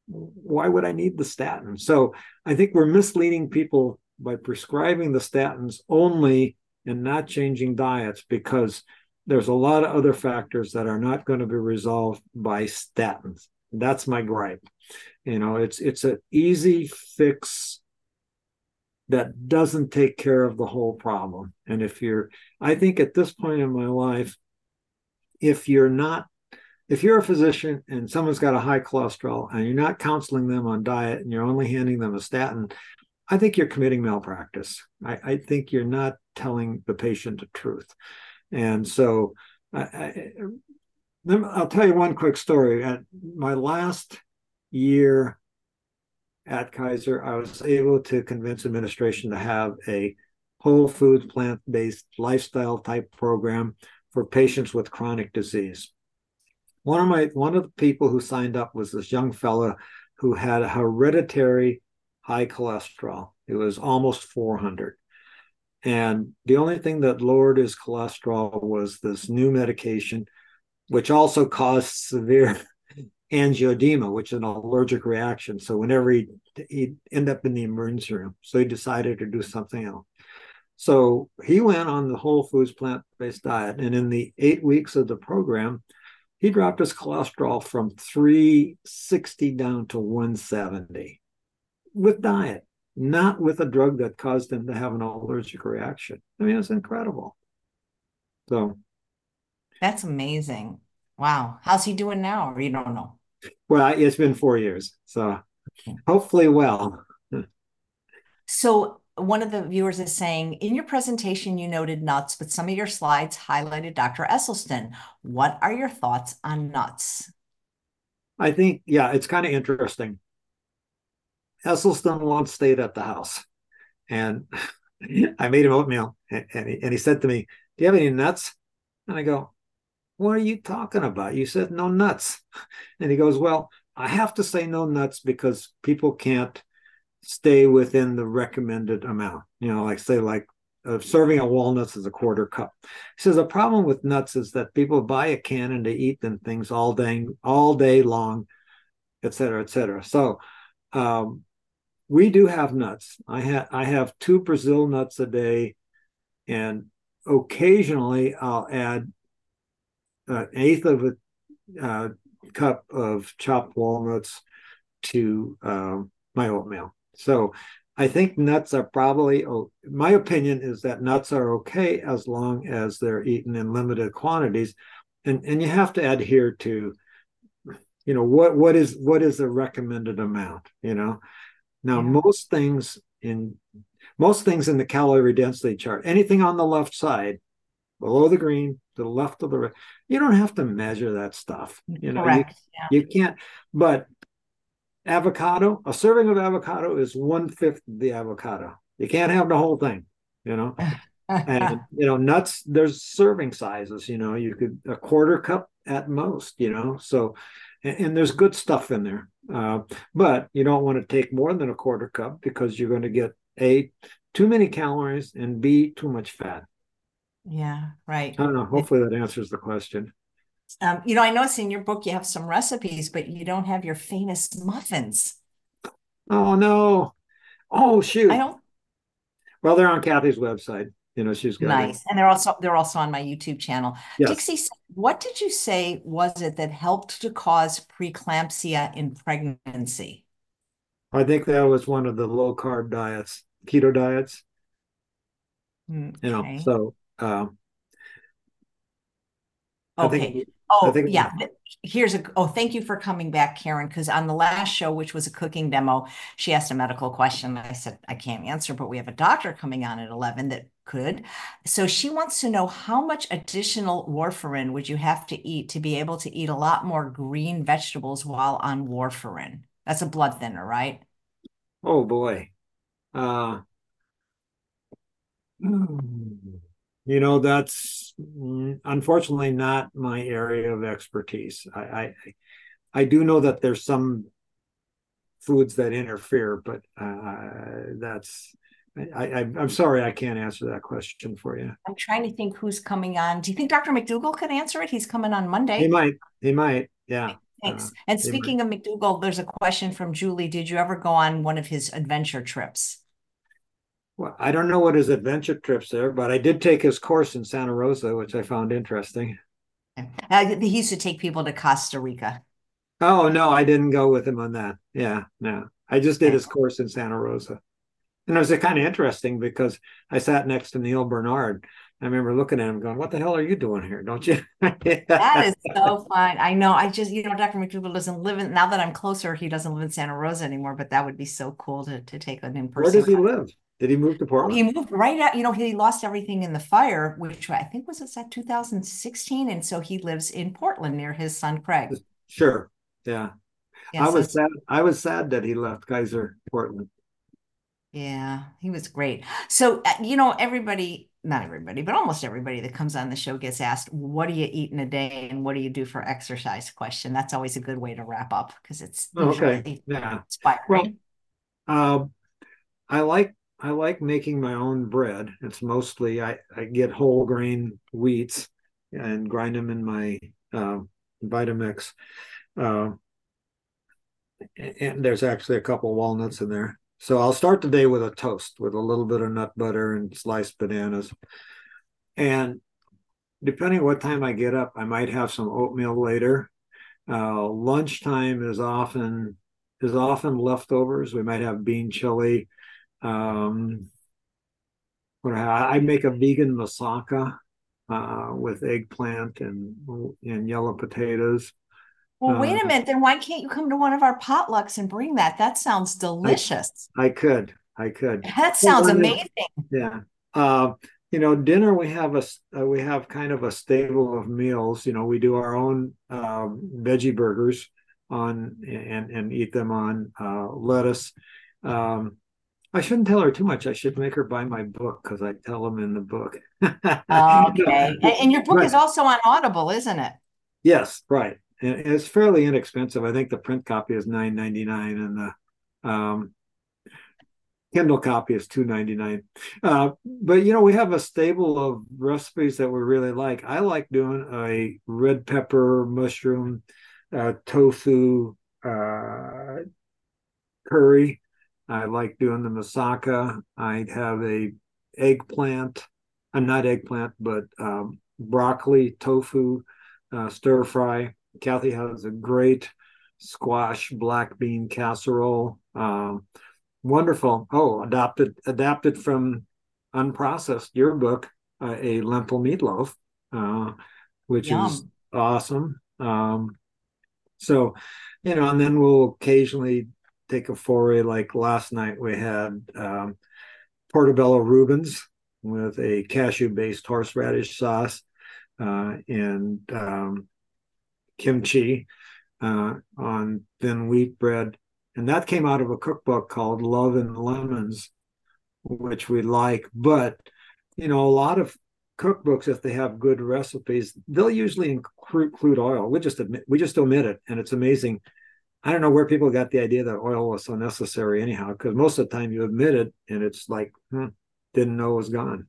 why would I need the statin? So I think we're misleading people by prescribing the statins only and not changing diets because there's a lot of other factors that are not going to be resolved by statins. That's my gripe. You know, it's it's an easy fix that doesn't take care of the whole problem. And if you're, I think at this point in my life, if you're not, if you're a physician and someone's got a high cholesterol and you're not counseling them on diet and you're only handing them a statin, I think you're committing malpractice. I, I think you're not telling the patient the truth. And so I, will tell you one quick story. At my last year at Kaiser, I was able to convince administration to have a whole foods, plant based lifestyle type program for patients with chronic disease. One of my one of the people who signed up was this young fellow who had a hereditary high cholesterol. It was almost 400. And the only thing that lowered his cholesterol was this new medication, which also caused severe angioedema, which is an allergic reaction. So whenever he he'd end up in the emergency room, so he decided to do something else. So he went on the whole foods plant based diet, and in the eight weeks of the program, he dropped his cholesterol from 360 down to 170 with diet not with a drug that caused him to have an allergic reaction. I mean, it's incredible. So that's amazing. Wow. How's he doing now? Or you don't know? Well, it's been four years. So hopefully well. so one of the viewers is saying, in your presentation, you noted nuts, but some of your slides highlighted Dr. Esselstyn. What are your thoughts on nuts? I think, yeah, it's kind of interesting. Esselstyn once stayed at the house, and I made him oatmeal, and, and, he, and he said to me, "Do you have any nuts?" And I go, "What are you talking about? You said no nuts." And he goes, "Well, I have to say no nuts because people can't stay within the recommended amount. You know, like say like uh, serving of walnuts is a quarter cup. He says the problem with nuts is that people buy a can and they eat them things all day, all day long, et cetera, et cetera. So um, we do have nuts. I have I have two Brazil nuts a day, and occasionally I'll add an eighth of a uh, cup of chopped walnuts to um, my oatmeal. So I think nuts are probably, oh, my opinion is that nuts are okay as long as they're eaten in limited quantities. And, and you have to adhere to, you know, what, what is, what is the recommended amount, you know? Now, yeah. most things in, most things in the calorie density chart, anything on the left side, below the green, to the left of the right, you don't have to measure that stuff. You know, you, yeah. you can't, but avocado, a serving of avocado is one fifth the avocado. You can't have the whole thing, you know. and you know, nuts, there's serving sizes, you know, you could a quarter cup at most, you know. So and, and there's good stuff in there. Uh, but you don't want to take more than a quarter cup because you're going to get a too many calories and b too much fat. Yeah, right. I don't know. Hopefully that answers the question. Um, you know, I noticed in your book you have some recipes, but you don't have your famous muffins. Oh no! Oh shoot! I don't. Well, they're on Kathy's website. You know, she's got nice, it. and they're also they're also on my YouTube channel. Yes. Dixie, what did you say was it that helped to cause preeclampsia in pregnancy? I think that was one of the low carb diets, keto diets. Okay. You know, so um, okay. Think, Oh, yeah. Here's a, oh, thank you for coming back, Karen, because on the last show, which was a cooking demo, she asked a medical question. I said, I can't answer, but we have a doctor coming on at 11 that could. So she wants to know how much additional warfarin would you have to eat to be able to eat a lot more green vegetables while on warfarin? That's a blood thinner, right? Oh, boy. Uh, you know that's mm, unfortunately not my area of expertise. I, I i do know that there's some foods that interfere but uh, that's I, I i'm sorry i can't answer that question for you. I'm trying to think who's coming on. Do you think dr mcdougall could answer it? He's coming on monday. He might. He might. Yeah. Thanks. Uh, and speaking of McDougall, there's a question from Julie. Did you ever go on one of his adventure trips? Well, I don't know what his adventure trips are, but I did take his course in Santa Rosa, which I found interesting. Uh, he used to take people to Costa Rica. Oh no, I didn't go with him on that. Yeah, no, I just did his course in Santa Rosa, and it was kind of interesting because I sat next to Neal Barnard. I remember looking at him, going, "What the hell are you doing here? Don't you?" that is so fun. I know. I just, you know, Dr. McDougall doesn't live in. Now that I'm closer, he doesn't live in Santa Rosa anymore. But that would be so cool to to take an in person. Where does he live? Did he move to Portland? He moved right out. You know, he lost everything in the fire, which I think was that 2016, and so he lives in Portland near his son Craig. Sure. Yeah. I was sad. I was sad that he left Kaiser Portland. Yeah, he was great. So uh, you know, everybody, not everybody, but almost everybody that comes on the show gets asked, "What do you eat in a day, and what do you do for exercise?" Question. That's always a good way to wrap up because it's oh, okay. Yeah. Inspiring. Well, uh, I like I like making my own bread. It's mostly I, I get whole grain wheats and grind them in my uh, Vitamix. Uh, and there's actually a couple walnuts in there. So I'll start the day with a toast with a little bit of nut butter and sliced bananas. And depending on what time I get up, I might have some oatmeal later. Uh, lunchtime is often is often leftovers. We might have bean chili um, I make a vegan moussaka uh, with eggplant and and yellow potatoes. Well, wait a uh, minute. Then why can't you come to one of our potlucks and bring that? That sounds delicious. I, I could. I could. That sounds amazing. Yeah. Uh, you know, dinner we have a uh, we have kind of a stable of meals. You know, we do our own uh, veggie burgers on and and eat them on uh, lettuce. Um, I shouldn't tell her too much. I should make her buy my book because I tell them in the book. okay. And your book right. is also on Audible, isn't it? Yes, right. And it's fairly inexpensive. I think the print copy is nine ninety nine, and the um, Kindle copy is two ninety nine. Uh, but you know, we have a stable of recipes that we really like. I like doing a red pepper mushroom uh, tofu uh, curry I like doing the moussaka. I have a eggplant. I'm not eggplant, but um, broccoli, tofu, uh, stir fry. Kathy has a great squash black bean casserole. Um, wonderful. Oh, adopted adapted from unprocessed your book, uh, a lentil meatloaf, uh, which Yum. is awesome. Um, so, you know, and then we'll occasionally take a foray. Like last night, we had um, portobello Reubens with a cashew-based horseradish sauce uh, and um, kimchi uh, on thin wheat bread. And that came out of a cookbook called Love and Lemons, which we like. But, you know, a lot of cookbooks, if they have good recipes, they'll usually include oil. We just admit, we just omit it. And it's amazing. I don't know where people got the idea that oil was so necessary anyhow, because most of the time you admit it and it's like, hmm, didn't know it was gone.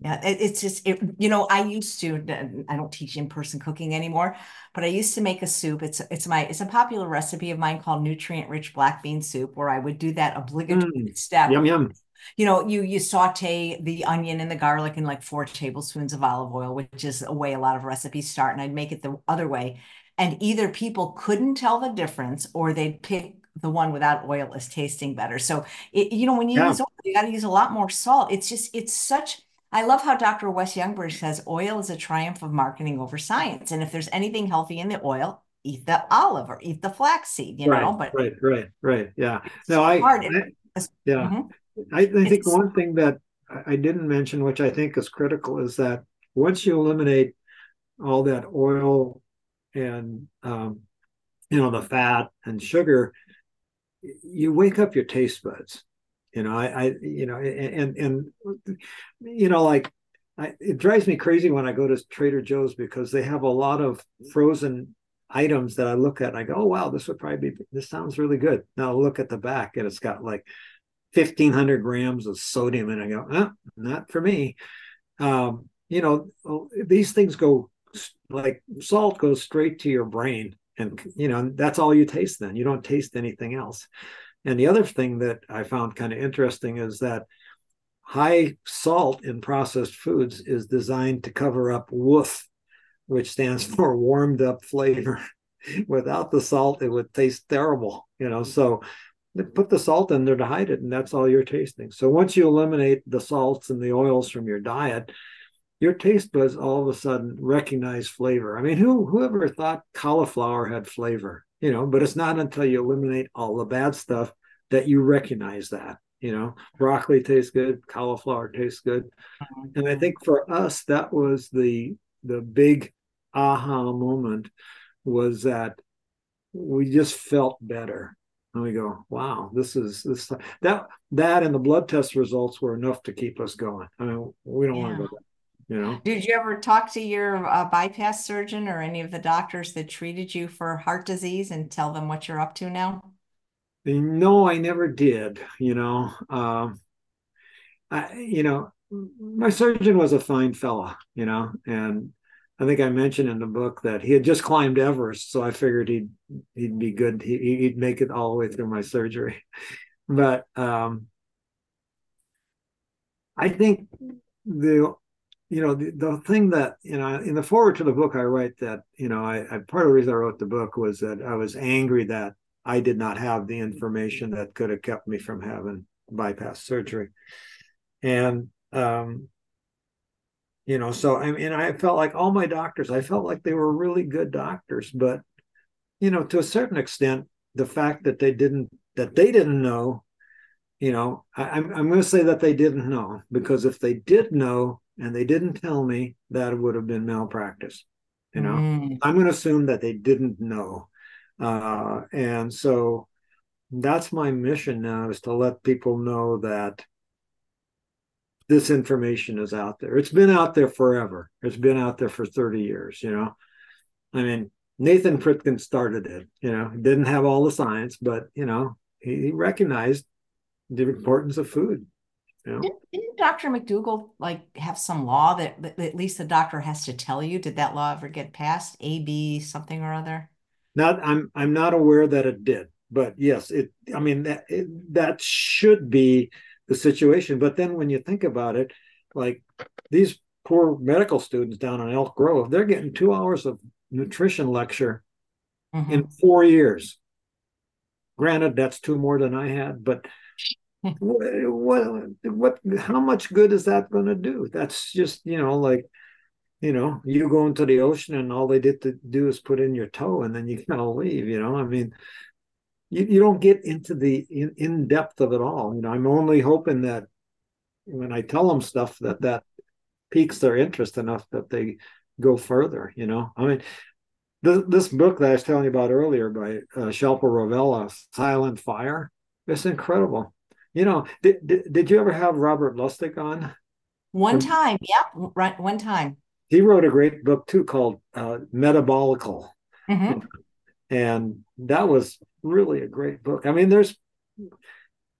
Yeah, it, it's just it, you know, I used to I don't teach in-person cooking anymore, but I used to make a soup. It's it's my it's a popular recipe of mine called nutrient-rich black bean soup where I would do that obligatory mm, step. Yum yum. You know, you you saute the onion and the garlic in like four tablespoons of olive oil, which is a way a lot of recipes start, and I'd make it the other way. And either people couldn't tell the difference or they'd pick the one without oil as tasting better. So it, you know, when you yeah. use oil, you got to use a lot more salt. It's just it's such I love how Dr. Wes Youngberg says oil is a triumph of marketing over science. And if there's anything healthy in the oil, eat the olive or eat the flaxseed, you right, know. But right, right, right. Yeah. No, I, I yeah. Mm-hmm. I, I think it's, one thing that I didn't mention, which I think is critical, is that once you eliminate all that oil and um, you know the fat and sugar, you wake up your taste buds. You know i, I you know and and you know like I, it drives me crazy when i go to trader joe's because they have a lot of frozen items that i look at and i go oh wow this would probably be this sounds really good. Now I look at the back and it's got like 1500 grams of sodium and i go oh, not for me. Um, you know these things go like salt goes straight to your brain and you know that's all you taste then you don't taste anything else and the other thing that I found kind of interesting is that high salt in processed foods is designed to cover up woof which stands for warmed up flavor. Without the salt, it would taste terrible, you know. So put the salt in there to hide it, and that's all you're tasting. So once you eliminate the salts and the oils from your diet, your taste buds all of a sudden recognize flavor. I mean, who whoever thought cauliflower had flavor? you know but it's not until you eliminate all the bad stuff that you recognize that you know broccoli tastes good cauliflower tastes good mm-hmm. and i think for us that was the the big aha moment was that we just felt better and we go wow this is this that that and the blood test results were enough to keep us going i mean we don't yeah. want to go you know? Did you ever talk to your uh, bypass surgeon or any of the doctors that treated you for heart disease and tell them what you're up to now? No i never did you know um i you know my surgeon was a fine fella you know and i think i mentioned in the book that he had just climbed everest so i figured he'd he'd be good he, he'd make it all the way through my surgery. But um i think the you know the, the thing that you know in the foreword to the book i write that you know I, I part of the reason i wrote the book was that i was angry that i did not have the information that could have kept me from having bypass surgery. And um you know so i mean i felt like all my doctors i felt like they were really good doctors but you know to a certain extent the fact that they didn't that they didn't know you know I, I'm, I'm going to say that they didn't know because if they did know and they didn't tell me that would have been malpractice you know? Mm. i'm going to assume that they didn't know. Uh, and so that's my mission now is to let people know that this information is out there. It's been out there forever. It's been out there for 30 years you know? I mean nathan Pritikin started it you know? Didn't have all the science but you know he, he recognized the importance of food yeah. Didn't Dr. McDougall like have some law that, that at least the doctor has to tell you? Did that law ever get passed? AB something or other? Not I'm I'm not aware that it did, but yes, it. I mean that it, that should be the situation. But then when you think about it, like these poor medical students down in Elk Grove, they're getting two hours of nutrition lecture mm-hmm. in four years. Granted, that's two more than I had, but what, what, how much good is that going to do? That's just, you know, like, you know, you go into the ocean and all they did to do is put in your toe and then you kind of leave, you know, I mean, you, you don't get into the in, in depth of it all. You know, I'm only hoping that when I tell them stuff that that piques their interest enough that they go further. You know, I mean, this, this book that I was telling you about earlier by uh, Shilpa Ravella, Silent Fire, it's incredible. You know, did, did, did you ever have Robert Lustig on? One time, yep, right, one time. He wrote a great book too called uh, Metabolical, mm-hmm. and that was really a great book. I mean, there's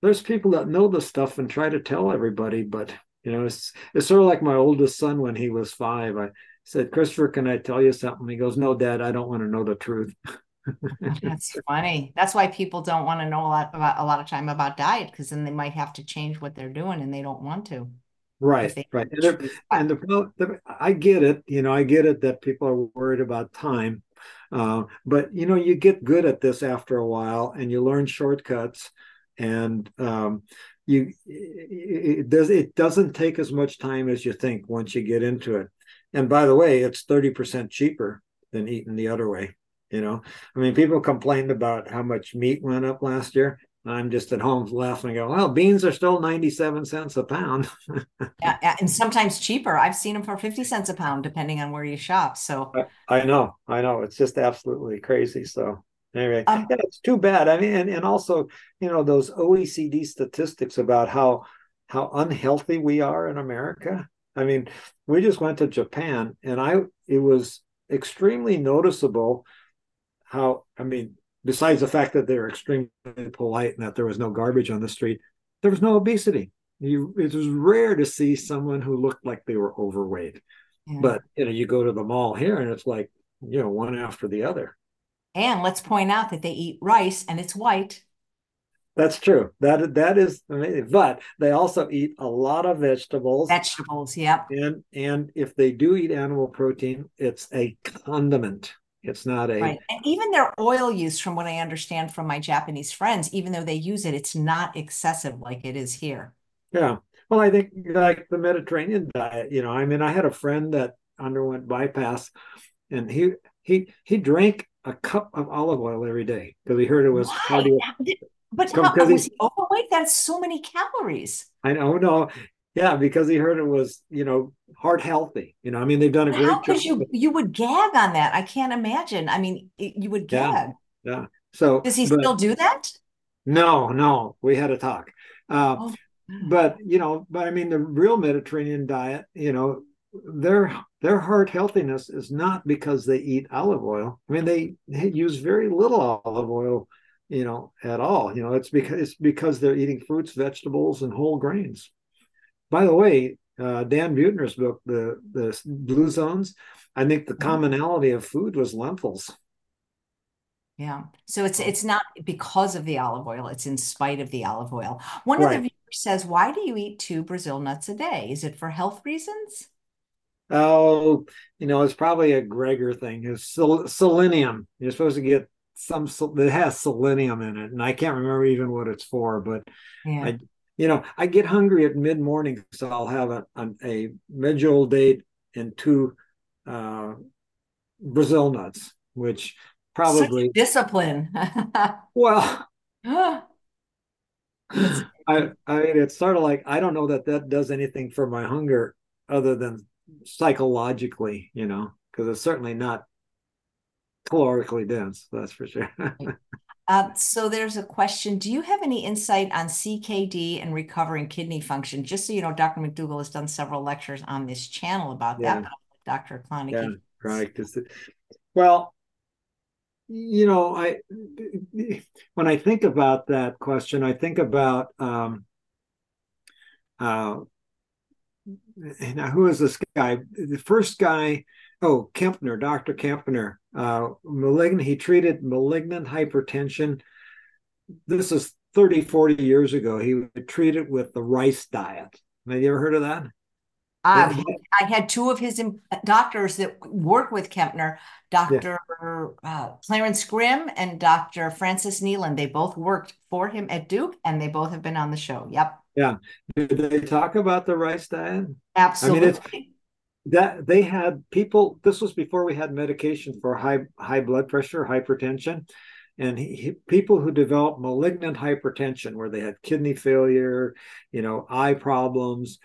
there's people that know the stuff and try to tell everybody, but you know, it's it's sort of like my oldest son when he was five. I said, Christopher, can I tell you something? He goes, No, Dad, I don't want to know the truth. That's funny. That's why people don't want to know a lot about a lot of time about diet because then they might have to change what they're doing and they don't want to. Right, right. And, the, and the, the, I get it. You know, I get it that people are worried about time, uh, but you know, you get good at this after a while, and you learn shortcuts, and um, you it does it doesn't take as much time as you think once you get into it and by the way it's 30% cheaper than eating the other way you know? I mean people complained about how much meat went up last year. I'm just at home laughing and go well beans are still 97 cents a pound. Yeah, and sometimes cheaper. I've seen them for 50 cents a pound depending on where you shop so. I, I know i know. It's just absolutely crazy so Anyway, um, yeah, it's too bad. I mean, and, and also, you know, those OECD statistics about how how unhealthy we are in America. I mean, we just went to Japan, and I it was extremely noticeable how I mean, besides the fact that they're extremely polite and that there was no garbage on the street, there was no obesity. You, it was rare to see someone who looked like they were overweight. Yeah. But you know, you go to the mall here, and it's like you know, one after the other. And let's point out that they eat rice and it's white. That's true. That that is amazing. But they also eat a lot of vegetables. Vegetables, yep. And and if they do eat animal protein, it's a condiment. It's not a right. And even their oil use, from what I understand from my Japanese friends, even though they use it, it's not excessive like it is here. Yeah. Well, I think like the Mediterranean diet, you know, I mean, I had a friend that underwent bypass and he he he drank a cup of olive oil every day because he heard it was cardio. But how, was he overweight? That's so many calories. I know, no, yeah, because he heard it was, you know, heart healthy. You know, I mean, they've done a great job. Because you you would gag on that. I can't imagine. I mean, you would gag. Yeah. yeah. So does he but, still do that? No, no. We had a talk. Uh, oh. But you know, but I mean, the real Mediterranean diet, you know, their their heart healthiness is not because they eat olive oil. I mean, they, they use very little olive oil, you know, at all. You know, it's because it's because they're eating fruits, vegetables, and whole grains. By the way, uh, Dan Buettner's book, the the Blue Zones, I think the mm-hmm. commonality of food was lentils. Yeah. So it's it's not because of the olive oil, it's in spite of the olive oil. One right. of the viewers says, Why do you eat two Brazil nuts a day? Is it for health reasons? oh, you know, it's probably a Greger thing. It's sel- selenium. You're supposed to get some that has selenium in it, and I can't remember even what it's for. But yeah. I, you know, I get hungry at mid morning, so I'll have a a, a medjool date and two uh, Brazil nuts, which probably discipline. well. I, I mean, it's sort of like I don't know that that does anything for my hunger other than psychologically, you know, because it's certainly not calorically dense, that's for sure. uh, so there's a question. Do you have any insight on CKD and recovering kidney function? Just so you know, Dr. McDougall has done several lectures on this channel about yeah. that. Dr. Klonecke. Yeah, right. Well, you know, I when I think about that question, I think about um, uh, now who is this guy? The first guy, oh Kempner, Dr. Kempner, uh, malignant. He treated malignant hypertension. This is 30, 40 years ago. He would treat it with the rice diet. Have you ever heard of that? Uh, I had two of his doctors that work with Kempner, Dr. Yeah. Uh, Clarence Grim and Dr. Francis Neelon. They both worked for him at Duke and they both have been on the show. Yep. Yeah. Did they talk about the rice diet? Absolutely. I mean, that they had people, this was before we had medication for high, high blood pressure, hypertension. And he, people who developed malignant hypertension, where they had kidney failure, you know, eye problems,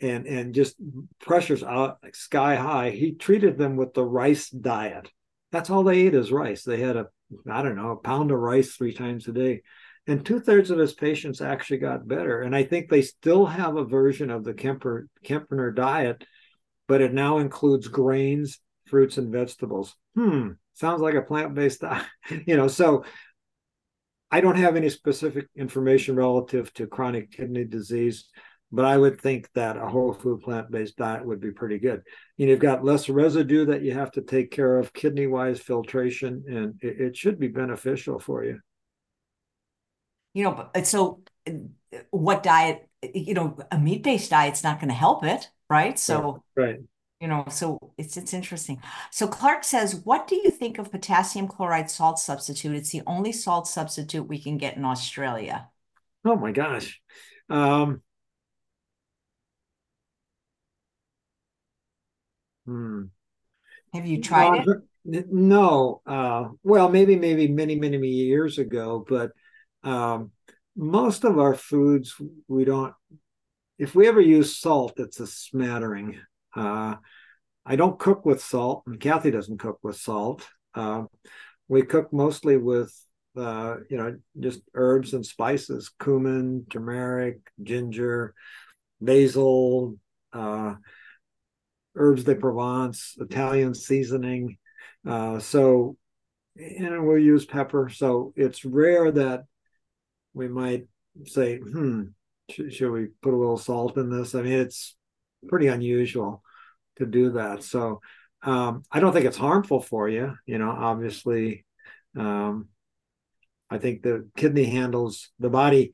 and and just pressures out like sky high. He treated them with the rice diet. That's all they ate is rice. They had a I don't know a pound of rice three times a day, and two thirds of his patients actually got better. And I think they still have a version of the Kemper Kempner diet, but it now includes grains, fruits, and vegetables. Hmm, sounds like a plant based diet. you know, so I don't have any specific information relative to chronic kidney disease but I would think that a whole food plant based diet would be pretty good. You know, you've got less residue that you have to take care of, kidney wise filtration, and it, it, should be beneficial for you. You know, so what diet? You know, a meat based diet's not going to help it, right? So, right. You know, so it's it's interesting. So Clark says, "What do you think of potassium chloride salt substitute? It's the only salt substitute we can get in Australia." Oh my gosh. Um, Hmm. Have you tried it? No. Uh, well, maybe, maybe many, many, many years ago, but um, most of our foods, we don't, if we ever use salt, it's a smattering. Uh, I don't cook with salt, and Kathy doesn't cook with salt. Uh, we cook mostly with, uh, you know, just herbs and spices, cumin, turmeric, ginger, basil, uh, herbs de Provence, Italian seasoning. Uh, so, and we'll use pepper. So it's rare that we might say, hmm, should we put a little salt in this? I mean, it's pretty unusual to do that. So um, I don't think it's harmful for you. You know, obviously, um, I think the kidney handles the body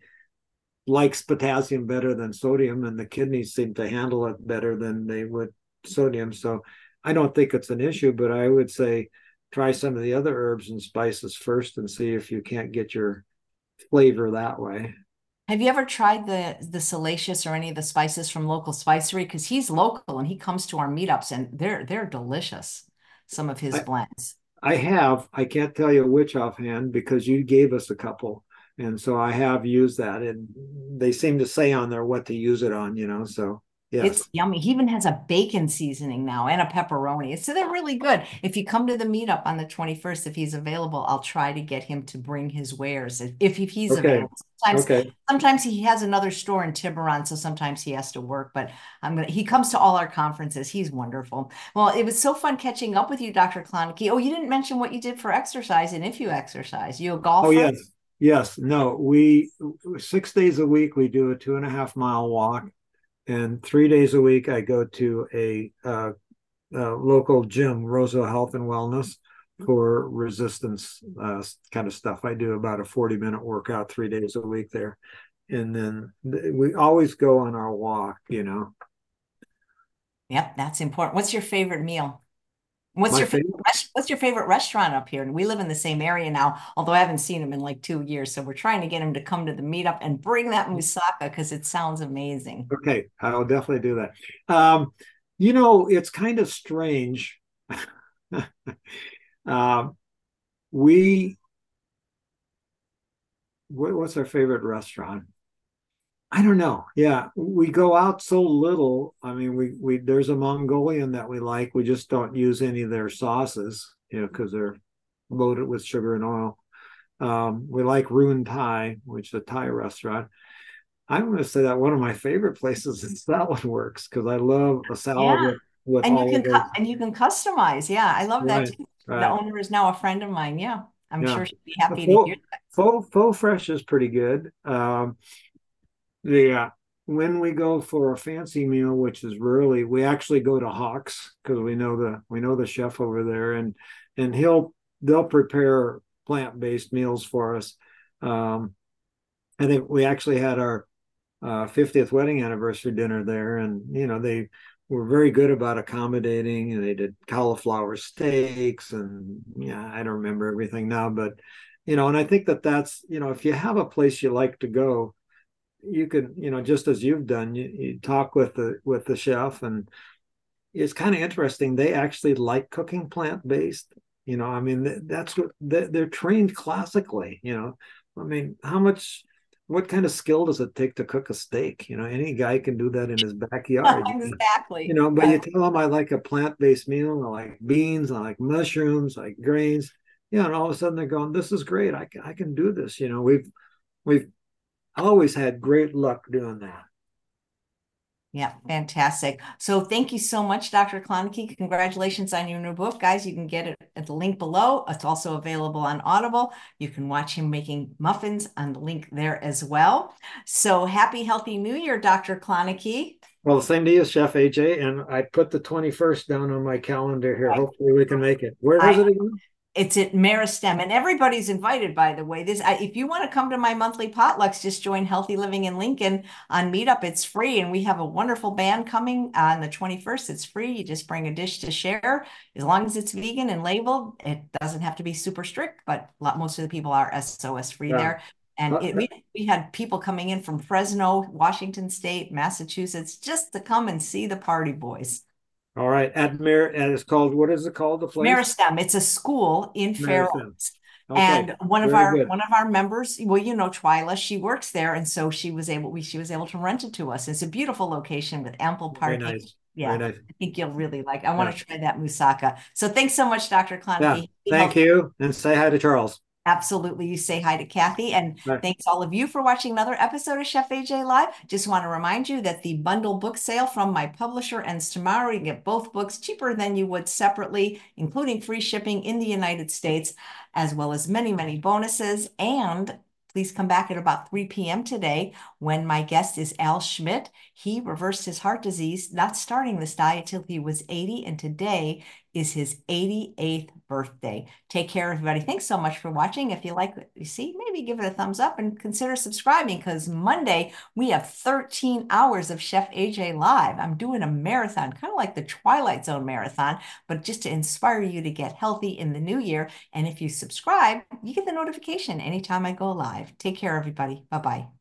likes potassium better than sodium, and the kidneys seem to handle it better than they would sodium. So I don't think it's an issue, but I would say try some of the other herbs and spices first and see if you can't get your flavor that way. Have you ever tried the the salacious or any of the spices from local spicery? Because he's local and he comes to our meetups and they're they're delicious. Some of his I, blends. I have. I can't tell you which offhand because you gave us a couple. And so I have used that. And they seem to say on there what to use it on, you know. So Yes. It's yummy. He even has a bacon seasoning now and a pepperoni. So they're really good. If you come to the meetup on the 21st, if he's available, I'll try to get him to bring his wares if, if he's okay. available. Sometimes, okay. sometimes he has another store in Tiburon, so sometimes he has to work, but I'm gonna he comes to all our conferences. He's wonderful. Well, it was so fun catching up with you, Dr. Klonecke. Oh, you didn't mention what you did for exercise and if you exercise. You a oh, golfer? Oh, yes. Yes. No, we six days a week we do a two and a half mile walk and three days a week I go to a, uh, local gym, Roseville Health and Wellness, for resistance uh, kind of stuff. I do about a 40 minute workout three days a week there. And then we always go on our walk, you know. Yep, that's important. What's your favorite meal? What's My your favorite, favorite what's your favorite restaurant up here? And we live in the same area now, although I haven't seen him in like two years. So we're trying to get him to come to the meetup and bring that moussaka because it sounds amazing. Okay, I'll definitely do that. Um, you know, it's kind of strange. um, we what's our favorite restaurant? I don't know. Yeah, we go out so little. I mean, we we there's a Mongolian that we like. We just don't use any of their sauces, you know, because they're loaded with sugar and oil. Um, we like Ruin Thai, which is a Thai restaurant. I'm going to say that one of my favorite places is Salad Works because I love a salad yeah. with, with and you can cu- and you can customize. Yeah, I love right, that too. Right. The owner is now a friend of mine. Yeah, I'm yeah. sure she'd be happy to hear that. Faux, faux fresh is pretty good. Um, yeah. When we go for a fancy meal, which is rarely, we actually go to Hawks because we know the we know the chef over there, and and he'll they'll prepare plant based meals for us. Um, I think we actually had our uh, 50th wedding anniversary dinner there, and you know they were very good about accommodating, and they did cauliflower steaks, and yeah, I don't remember everything now, but you know, and I think that that's you know if you have a place you like to go, you could you know just as you've done, you, you talk with the with the chef and it's kind of interesting. They actually like cooking plant based. You know, I mean, that's what they're trained classically. You know, I mean, how much, what kind of skill does it take to cook a steak? You know, any guy can do that in his backyard. exactly. You know, but yeah. you tell them I like a plant based meal, I like beans, I like mushrooms, I like grains. Yeah, and all of a sudden they're going, "This is great. I can, I can do this." You know, we've we've always had great luck doing that. Yeah, fantastic. So thank you so much, Dr. Klonecke. Congratulations on your new book, guys. You can get it at the link below. It's also available on Audible. You can watch him making muffins on the link there as well. So happy, healthy new year, Dr. Klonecke. Well, the same to you, Chef AJ. And I put the 21st down on my calendar here. Hopefully we can make it. Where is I, it again? It's at Meristem, and everybody's invited. By the way, this I, if you want to come to my monthly potlucks, just join Healthy Living in Lincoln on Meetup. It's free, and we have a wonderful band coming on the twenty first. It's free. You just bring a dish to share, as long as it's vegan and labeled. It doesn't have to be super strict, but lot, most of the people are SOS free yeah. there. And it, we, we had people coming in from Fresno, Washington State, Massachusetts, just to come and see the party boys. All right, at Mer, and it's called what is it called? The place Meristem. It's a school in Fair Oaks. Okay. And one of our good. one of our members, well, you know, Twyla, she works there, and so she was able we she was able to rent it to us. It's a beautiful location with ample parking. Very nice. Yeah, nice. I think you'll really like. I want to try that moussaka. So thanks so much, Dr. Klonecke. Yeah. Thank you, and say hi to Charles. Absolutely. You say hi to Kathy. And right. thanks all of you for watching another episode of Chef AJ Live. Just want to remind you that the bundle book sale from my publisher ends tomorrow. You can get both books cheaper than you would separately, including free shipping in the United States, as well as many, many bonuses. And please come back at about 3 p.m. today when my guest is Al Schmidt. He reversed his heart disease, not starting this diet till he was 80. And today is his 88th birthday. Take care, everybody. Thanks so much for watching. If you like what you see, maybe give it a thumbs up and consider subscribing because Monday we have 13 hours of Chef AJ Live. I'm doing a marathon, kind of like the Twilight Zone marathon, but just to inspire you to get healthy in the new year. And if you subscribe, you get the notification anytime I go live. Take care, everybody. Bye bye.